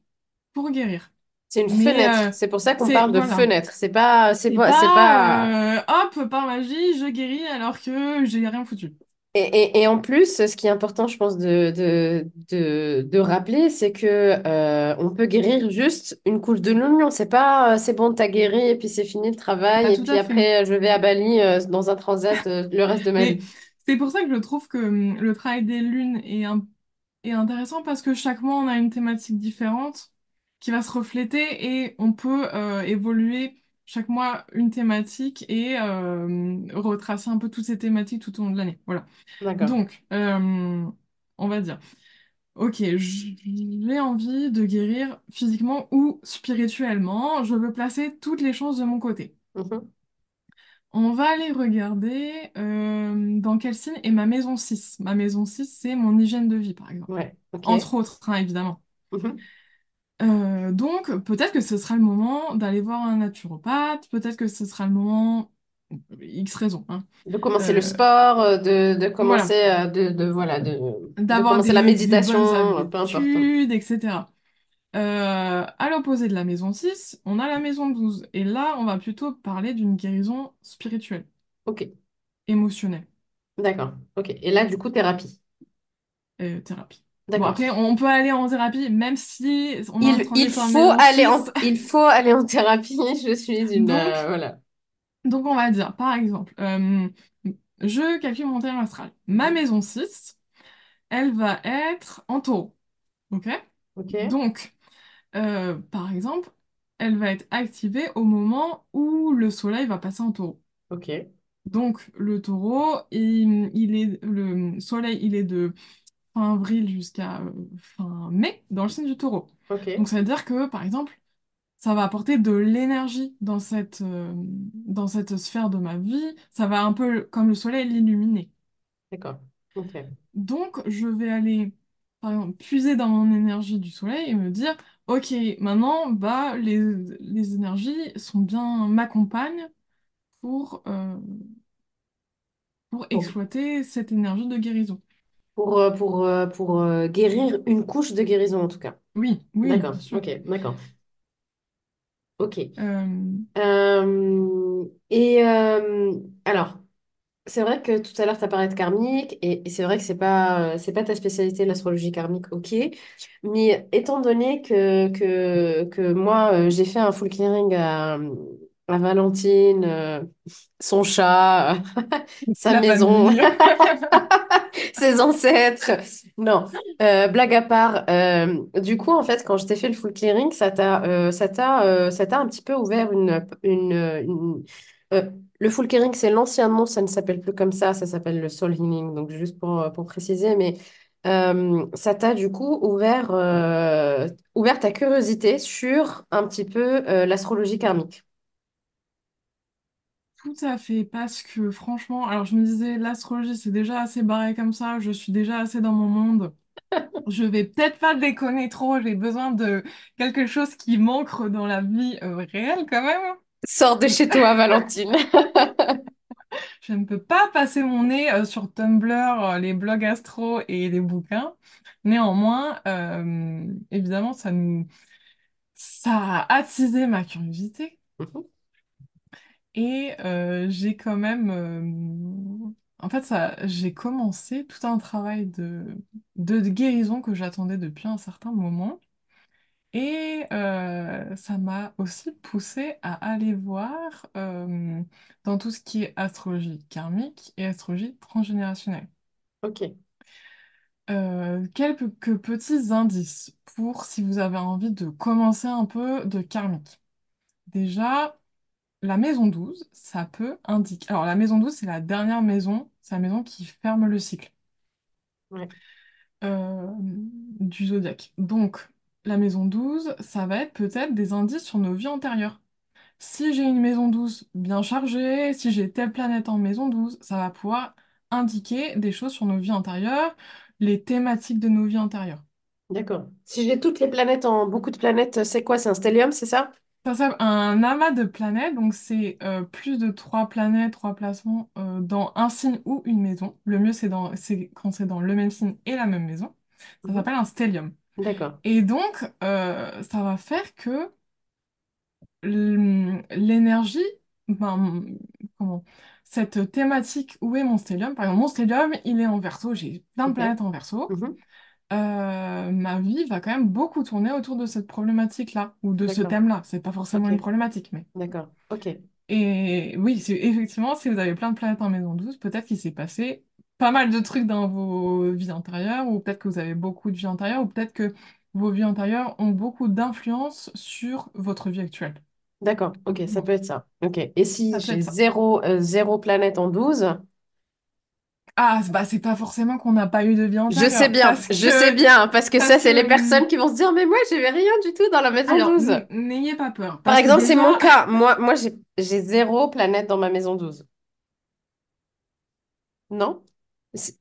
pour guérir. C'est une Mais fenêtre. euh, C'est pour ça qu'on parle de voilà. fenêtre. C'est pas, c'est C'est pas, c'est pas. pas euh, hop, par magie, je guéris alors que j'ai rien foutu. Et, et, et en plus, ce qui est important, je pense, de, de, de, de rappeler, c'est que euh, on peut guérir juste une couche de l'oignon. C'est pas, euh, c'est bon, t'as guéri et puis c'est fini le travail Ah, et tout puis à fait. après je vais à Bali euh, dans un transat euh, le reste de ma Mais vie. c'est pour ça que je trouve que hum, le travail des lunes est, un- est intéressant parce que chaque mois, on a une thématique différente qui va se refléter et on peut euh, évoluer chaque mois une thématique et euh, retracer un peu toutes ces thématiques tout au long de l'année. Voilà. D'accord. Donc, euh, on va dire, ok, j'ai envie de guérir physiquement ou spirituellement. Je veux placer toutes les chances de mon côté. Mhm. On va aller regarder euh, dans quel signe est ma maison 6. Ma maison 6, c'est mon hygiène de vie, par exemple. Ouais. Entre autres, hein, évidemment. Mhm. Euh, donc, peut-être que ce sera le moment d'aller voir un naturopathe, peut-être que ce sera le moment... X raisons, hein. De commencer le Euh, sport, euh, de, de commencer euh, de, de voilà de, de D'avoir commencer la des, des méditation, bonnes peu importe. habitudes, etc. Euh, à l'opposé de la maison 6, on a la maison 12. Et là, on va plutôt parler d'une guérison spirituelle, Ok. émotionnelle. D'accord. Ok. Et là, du coup, thérapie. euh, thérapie. Bon, après, on peut aller en thérapie, même si on a Il, il faut aller en, 6. il faut aller en thérapie. Je suis une euh, Donc, voilà. donc, on va dire, par exemple, euh, je calcule mon thème astral. Ma maison 6, elle va être en taureau. OK? Ok. Donc, euh, par exemple, elle va être activée au moment où le soleil va passer en taureau. Ok. Donc, le taureau, il, il est, le soleil, il est de fin avril jusqu'à euh, fin mai dans le signe du taureau. Donc ça veut dire que, par exemple, ça va apporter de l'énergie dans cette, euh, dans cette sphère de ma vie. Ça va un peu, comme le soleil, l'illuminer. D'accord. Donc je vais aller, par exemple, puiser dans mon énergie du soleil et me dire, OK, maintenant, bah, les, les énergies sont bien, m'accompagnent pour, euh, pour Pour, exploiter cette énergie de guérison. Pour, euh, pour, euh, pour euh, guérir une couche de guérison, en tout cas. Oui, oui, D'accord. Ok. D'accord. Ok. Euh, Euh, et euh, alors, c'est vrai que tout à l'heure, tu as parlé de karmique, et, et c'est vrai que c'est pas, c'est pas ta spécialité, l'astrologie karmique, ok. Mais étant donné que, que, que moi, j'ai fait un full clearing La Valentine, euh, son chat, sa La maison, ses ancêtres. Non, euh, blague à part. euh, du coup, en fait, quand je t'ai fait le full clearing, ça t'a, ça t'a, ça t'a un petit peu ouvert une, une, une- le full clearing, c'est l'ancien nom, ça ne s'appelle plus comme ça, ça s'appelle le soul healing. Donc, juste pour, pour préciser, mais euh, ça t'a du coup ouvert, euh, ouvert ta curiosité sur un petit peu euh, l'astrologie karmique. Tout à fait, parce que franchement, alors je me disais, l'astrologie, c'est déjà assez barré comme ça, je suis déjà assez dans mon monde. Je vais peut-être pas déconner trop, j'ai besoin de quelque chose qui m'ancre dans la vie euh, réelle quand même. Sors de chez toi, Valentine. Je ne peux pas passer mon nez euh, sur Tumblr, euh, les blogs astro et les bouquins. Néanmoins, évidemment, ça nous, ça a attisé ma curiosité. Mhm. Et euh, j'ai quand même... euh, En fait, ça, j'ai commencé tout un travail de, de guérison que j'attendais depuis un certain moment. Et euh, ça m'a aussi poussé à aller voir euh, dans tout ce qui est astrologie karmique et astrologie transgénérationnelle. Ok, Euh, quelques petits indices pour si vous avez envie de commencer un peu de karmique. Déjà, la maison 12, ça peut indiquer... Alors, la maison 12, c'est la dernière maison, c'est la maison qui ferme le cycle ouais, euh, du zodiaque. Donc, la maison 12, ça va être peut-être des indices sur nos vies antérieures. Si j'ai une maison 12 bien chargée, si j'ai telle planète en maison 12, ça va pouvoir indiquer des choses sur nos vies antérieures, les thématiques de nos vies antérieures. d'accord. Si j'ai toutes les planètes en beaucoup de planètes, c'est quoi? C'est un stellium, c'est ça? Ça un amas de planètes, donc c'est euh, plus de trois planètes, trois placements euh, dans un signe ou une maison. Le mieux, c'est dans, c'est quand c'est dans le même signe et la même maison. Ça Mhm. s'appelle un stellium. D'accord, Et donc, euh, ça va faire que l- l'énergie, ben, comment, cette thématique, où est mon stellium? Par exemple, mon stellium, il est en Verseau, j'ai plein de ok. planètes en Verseau. Euh, ma vie va quand même beaucoup tourner autour de cette problématique-là, ou de ce D'accord, thème-là. C'est pas forcément ok, une problématique, mais... d'accord, ok, Et oui, c'est- effectivement, si vous avez plein de planètes en maison 12, peut-être qu'il s'est passé pas mal de trucs dans vos vies antérieures, ou peut-être que vous avez beaucoup de vies antérieures, ou peut-être que vos vies antérieures ont beaucoup d'influence sur votre vie actuelle. d'accord, ok, ça Bon, peut être ça. Ok. Et si ça peut j'ai être ça. zéro, euh, zéro planète en 12, Ah, c'est- bah, c'est pas forcément qu'on n'a pas eu de vie je sais bien, je sais bien, parce que ça, c'est les personnes qui vont se dire, mais moi, j'ai rien du tout dans la maison alors, 12. n- n'ayez pas peur, Par exemple, c'est mon cas. Moi, moi j'ai j'ai zéro planète dans ma maison 12. Non?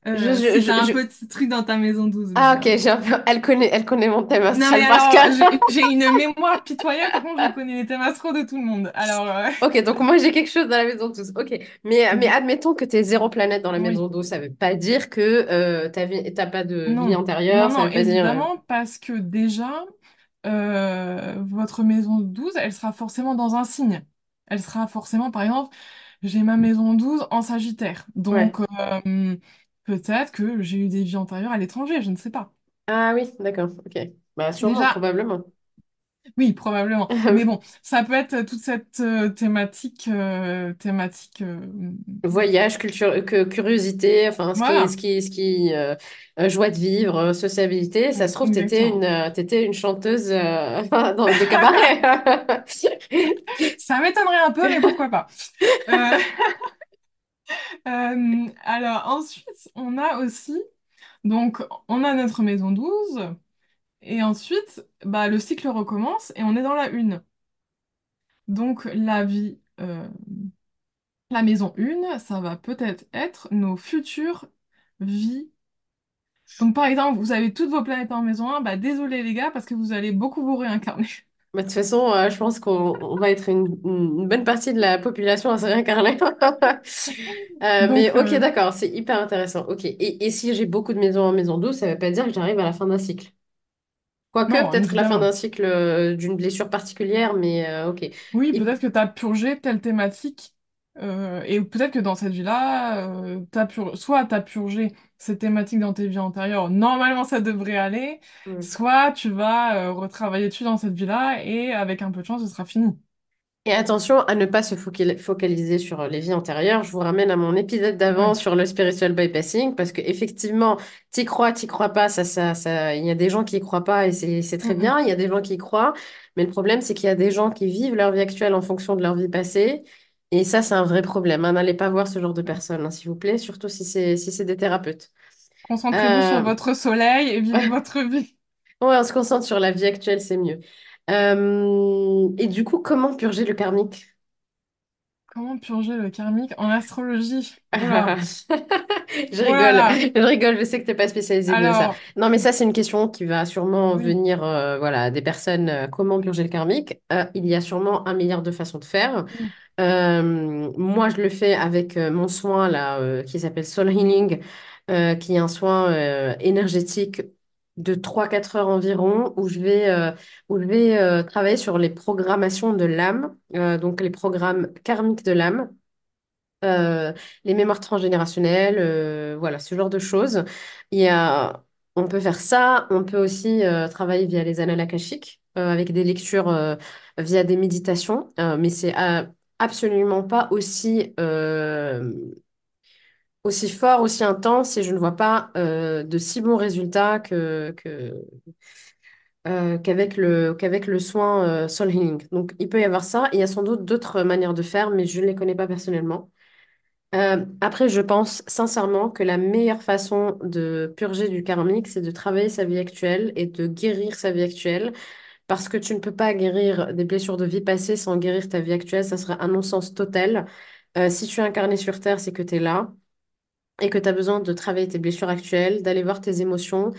Euh, je, je, un je- petit truc dans ta maison 12, Ah, ok, j'ai un peu- elle connaît, elle connaît mon thème Non mais cœur. j'ai une mémoire pitoyable, par contre je connais les thèmes astro de tout le monde. Alors, euh, Ok, donc moi j'ai quelque chose dans la maison 12. Ok, mais, mais mhm, admettons que tu aies zéro planète dans la maison 12. Ça veut pas dire que euh, vie, t'as pas de vie non, non, antérieure. Ça non, veut pas dire. euh, évidemment, parce que déjà, euh, votre maison 12, elle sera forcément dans un signe. Elle sera forcément, par exemple, j'ai ma maison 12 en Sagittaire, donc euh, peut-être que j'ai eu des vies antérieures à l'étranger, je ne sais pas. Ah oui, d'accord. Ok. Bah sûrement, Déjà, probablement. oui, probablement, mais bon, ça peut être toute cette euh, thématique, euh, thématique, euh, Voyage, culture, que, curiosité, enfin ce qui, ce voilà. qui, ce qui, euh, euh, joie de vivre, euh, sociabilité. Ça se trouve, t'étais une, Exactement. euh, t'étais une chanteuse euh, dans- de cabaret. Ça m'étonnerait un peu, mais pourquoi pas. Euh, euh, alors ensuite, on a aussi, donc on a notre maison 12 et ensuite, bah, le cycle recommence et on est dans la une. Donc la vie, euh, la maison 1, ça va peut-être être nos futures vies. Donc par exemple, vous avez toutes vos planètes en maison 1, bah désolé les gars, parce que vous allez beaucoup vous réincarner. Bah, De toute façon, euh, je pense qu'on on va être une, une bonne partie de la population à se réincarner. Euh, mais Donc ok, euh, d'accord, c'est hyper intéressant. Ok. Et, et si j'ai beaucoup de maisons en maison douce, ça ne veut pas dire que j'arrive à la fin d'un cycle. Quoique, non, peut-être la fin d'un évidemment. cycle euh, d'une blessure particulière, mais euh, ok. Oui, Et, peut-être que tu as purgé telle thématique, euh, et peut-être que dans cette vie-là, euh, t'as pur- soit tu as purgé cette thématique dans tes vies antérieures, normalement ça devrait aller, hmm, soit tu vas euh, retravailler dessus dans cette vie-là, et avec un peu de chance, ce sera fini. Et attention à ne pas se focal- focaliser sur les vies antérieures. Je vous ramène à mon épisode d'avant sur le spiritual bypassing parce que effectivement, t'y crois, t'y crois pas, ça, ça, ça, il y a des gens qui y croient pas et c'est, très Mm, mm. bien. Il y a des gens qui y croient, mais le problème c'est qu'il y a des gens qui vivent leur vie actuelle en fonction de leur vie passée et ça, c'est un vrai problème. hein. N'allez pas voir ce genre de personnes, hein, s'il vous plaît, surtout si c'est si c'est des thérapeutes. Concentrez-vous sur Euh, votre soleil et vivez votre vie. Ouais, on se concentre sur la vie actuelle, c'est mieux. Euh, et du coup, comment purger le karmique? Comment purger le karmique en astrologie? Oula, Je rigole, je rigole, je sais que t'es pas spécialisé de ça. Alors, Non, mais ça, c'est une question qui va sûrement oui. venir, euh, voilà, des personnes, euh, comment purger le karmique? Euh, il y a sûrement un milliard de façons de faire. Mm. Euh, moi, je le fais avec euh, mon soin là, euh, qui s'appelle Soul Healing, euh, qui est un soin euh, énergétique de trois quatre heures environ, où je vais, euh, où je vais euh, travailler sur les programmations de l'âme, euh, donc les programmes karmiques de l'âme les mémoires transgénérationnelles, voilà, ce genre de choses. Il y a, on peut faire ça, on peut aussi travailler via les annales akashiques, avec des lectures via des méditations, mais c'est absolument pas aussi, aussi fort, aussi intense, et je ne vois pas euh, de si bons résultats euh, qu'avec le, soin euh, Soul Healing. Donc, il peut y avoir ça, il y a sans doute d'autres manières de faire, mais je ne les connais pas personnellement. Après, je pense sincèrement que la meilleure façon de purger du karmique, c'est de travailler sa vie actuelle et de guérir sa vie actuelle, parce que tu ne peux pas guérir des blessures de vie passée sans guérir ta vie actuelle, ça serait un non-sens total. Si tu es incarné sur Terre, c'est que tu es là et que tu as besoin de travailler tes blessures actuelles, d'aller voir tes émotions,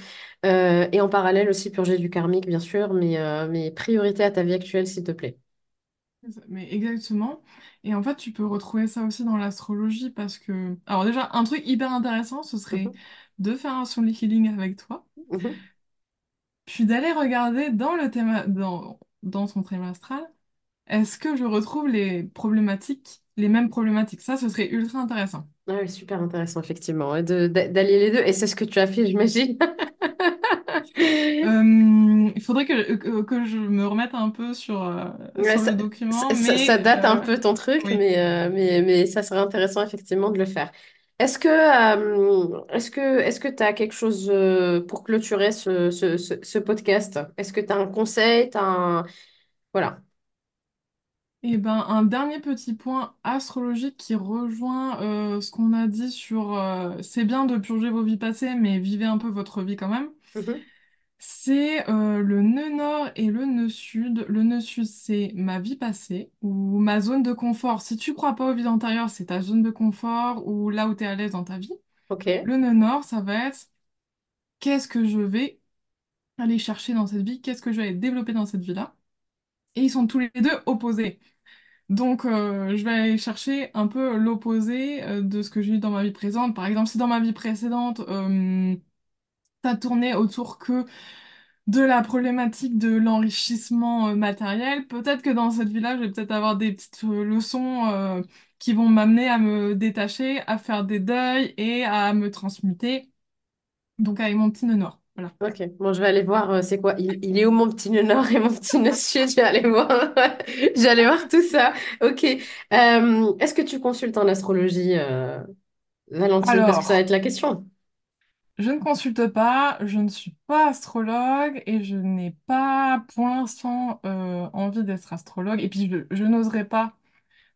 euh, et en parallèle aussi purger du karmique, bien sûr, mais, euh, mais priorité à ta vie actuelle, s'il te plaît. Mais exactement. Et en fait, tu peux retrouver ça aussi dans l'astrologie parce que... Alors déjà, un truc hyper intéressant, ce serait Mhm, de faire un soul healing avec toi, mhm. puis d'aller regarder dans le thème, dans, dans ton thème astral, est-ce que je retrouve les problématiques, les mêmes problématiques? Ça, ce serait ultra intéressant. Ah oui, super intéressant, effectivement, et de, les deux, et c'est ce que tu as fait, j'imagine. Euh, il faudrait que, que, que je me remette un peu sur, euh, Ouais, sur ça, le document, ça- ça- date un euh, peu ton truc, oui. mais, euh, mais, mais ça serait intéressant effectivement de le faire. Est-ce que euh, est-ce que est-ce que tu as quelque chose euh, pour clôturer ce, ce, ce, ce podcast? Est-ce que tu as un conseil, un... Voilà. Et ben, un dernier petit point astrologique qui rejoint euh, ce qu'on a dit sur euh, c'est bien de purger vos vies passées, mais vivez un peu votre vie quand même. Mhm. C'est euh, le nœud nord et le nœud sud. Le nœud sud, c'est ma vie passée ou ma zone de confort. Si tu crois pas aux vies antérieures, c'est ta zone de confort ou là où tu es à l'aise dans ta vie. Ok. Le nœud nord, ça va être qu'est-ce que je vais aller chercher dans cette vie, qu'est-ce que je vais aller développer dans cette vie-là. Et ils sont tous les deux opposés. Donc, euh, je vais aller chercher un peu l'opposé euh, de ce que j'ai eu dans ma vie présente. Par exemple, si dans ma vie précédente, euh, ça tournait autour que de la problématique de l'enrichissement matériel, peut-être que dans cette vie-là, je vais peut-être avoir des petites leçons qui vont m'amener à me détacher, à faire des deuils et à me transmuter. Donc, avec mon petit nœud. Voilà. Ok. Bon, je vais aller voir, euh, c'est quoi? Il, il est où mon petit nœud nord et mon petit nœud sud? Je vais aller voir. Je vais aller voir tout ça. Ok. Euh, est-ce que tu consultes en astrologie, euh, Valentine? Parce que ça va Alors, être la question. Je ne consulte pas, je ne suis pas astrologue et je n'ai pas pour l'instant euh, envie d'être astrologue. Et puis je, je n'oserais pas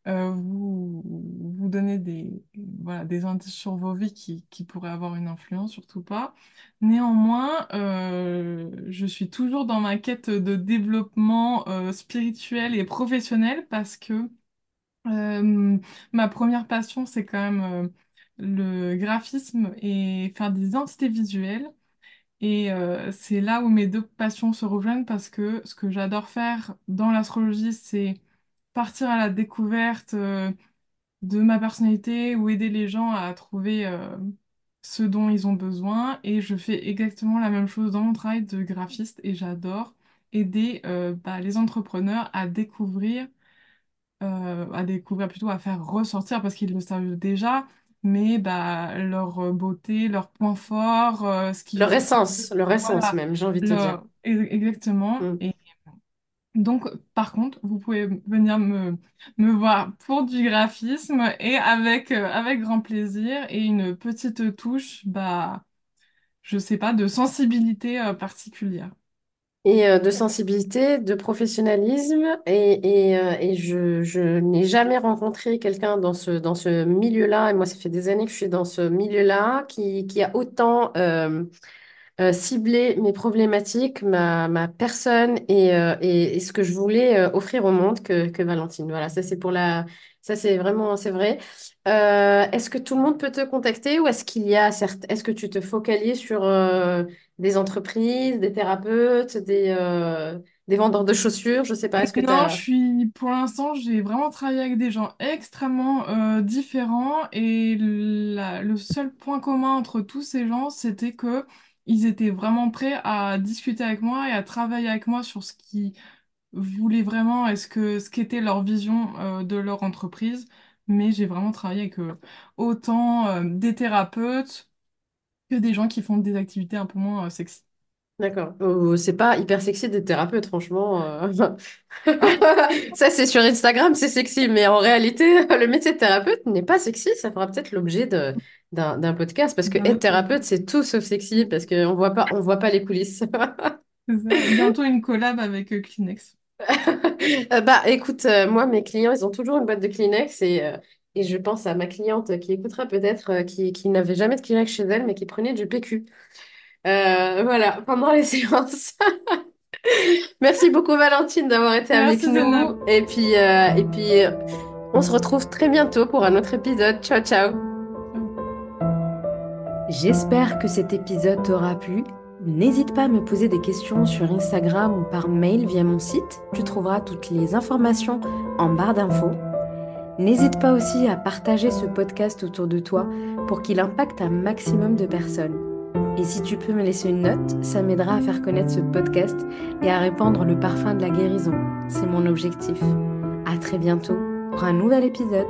euh, vous, vous donner des, voilà, des indices sur vos vies qui, qui pourraient avoir une influence, surtout pas. Néanmoins, euh, je suis toujours dans ma quête de développement euh, spirituel et professionnel parce que ma première passion, c'est quand même le graphisme et faire des identités visuelles. Et c'est là où mes deux passions se rejoignent parce que ce que j'adore faire dans l'astrologie, c'est partir à la découverte euh, de ma personnalité ou aider les gens à trouver euh, ce dont ils ont besoin. Et je fais exactement la même chose dans mon travail de graphiste et j'adore aider euh, bah, les entrepreneurs à découvrir à découvrir plutôt à faire ressortir parce qu'ils le savent déjà, mais bah, leur beauté, leurs points forts, euh, ce qui Leur essence, leur essence voilà, même, j'ai envie de te dire. leur- e- exactement. Mm. Et Donc, par contre, vous pouvez venir me, me voir pour du graphisme et avec, euh, avec grand plaisir et une petite touche, bah, je sais pas, de sensibilité euh, particulière. Et euh, de sensibilité, de professionnalisme. Et, et, et je, je n'ai jamais rencontré quelqu'un dans ce, dans ce milieu-là, et moi ça fait des années que je suis dans ce milieu-là, qui, qui a autant euh, cibler mes problématiques, ma, ma personne et, euh, et, et ce que je voulais euh, offrir au monde que, que Valentine. Voilà, ça c'est pour la... Ça c'est vraiment, c'est vrai. Euh, est-ce que tout le monde peut te contacter ou est-ce qu'il y a certes, est-ce que tu te focalises sur euh, des entreprises, des thérapeutes, des, euh, des vendeurs de chaussures? Je sais pas, est-ce que Non, je suis, pour l'instant, j'ai vraiment travaillé avec des gens extrêmement euh, différents et la- le seul point commun entre tous ces gens, c'était que ils étaient vraiment prêts à discuter avec moi et à travailler avec moi sur ce qu'ils voulaient vraiment et ce que, ce qu'était leur vision euh, de leur entreprise. Mais j'ai vraiment travaillé avec euh, autant euh, des thérapeutes que des gens qui font des activités un peu moins euh, sexy. D'accord. Oh, c'est pas hyper sexy d'être thérapeute, franchement. euh. Ça, c'est sur Instagram, c'est sexy, mais en réalité, le métier de thérapeute n'est pas sexy. Ça fera peut-être l'objet de, d'un, d'un podcast parce que être thérapeute, c'est tout sauf sexy parce qu'on voit pas, on voit pas les coulisses. Bientôt une collab avec euh, Kleenex. Euh, Bah, écoute, euh, moi, mes clients, ils ont toujours une boîte de Kleenex et, euh, et je pense à ma cliente qui écoutera peut-être, qui, qui n'avait jamais de Kleenex chez elle, mais qui prenait du PQ. Voilà, pendant les séances. Merci beaucoup Valentine d'avoir été avec nous. Et puis, et puis on se retrouve très bientôt pour un autre épisode. Ciao, ciao. J'espère que cet épisode t'aura plu. N'hésite pas à me poser des questions sur Instagram ou par mail via mon site. Tu trouveras toutes les informations en barre d'infos. N'hésite pas aussi à partager ce podcast autour de toi pour qu'il impacte un maximum de personnes. Et si tu peux me laisser une note, ça m'aidera à faire connaître ce podcast et à répandre le parfum de la guérison. C'est mon objectif. À très bientôt pour un nouvel épisode.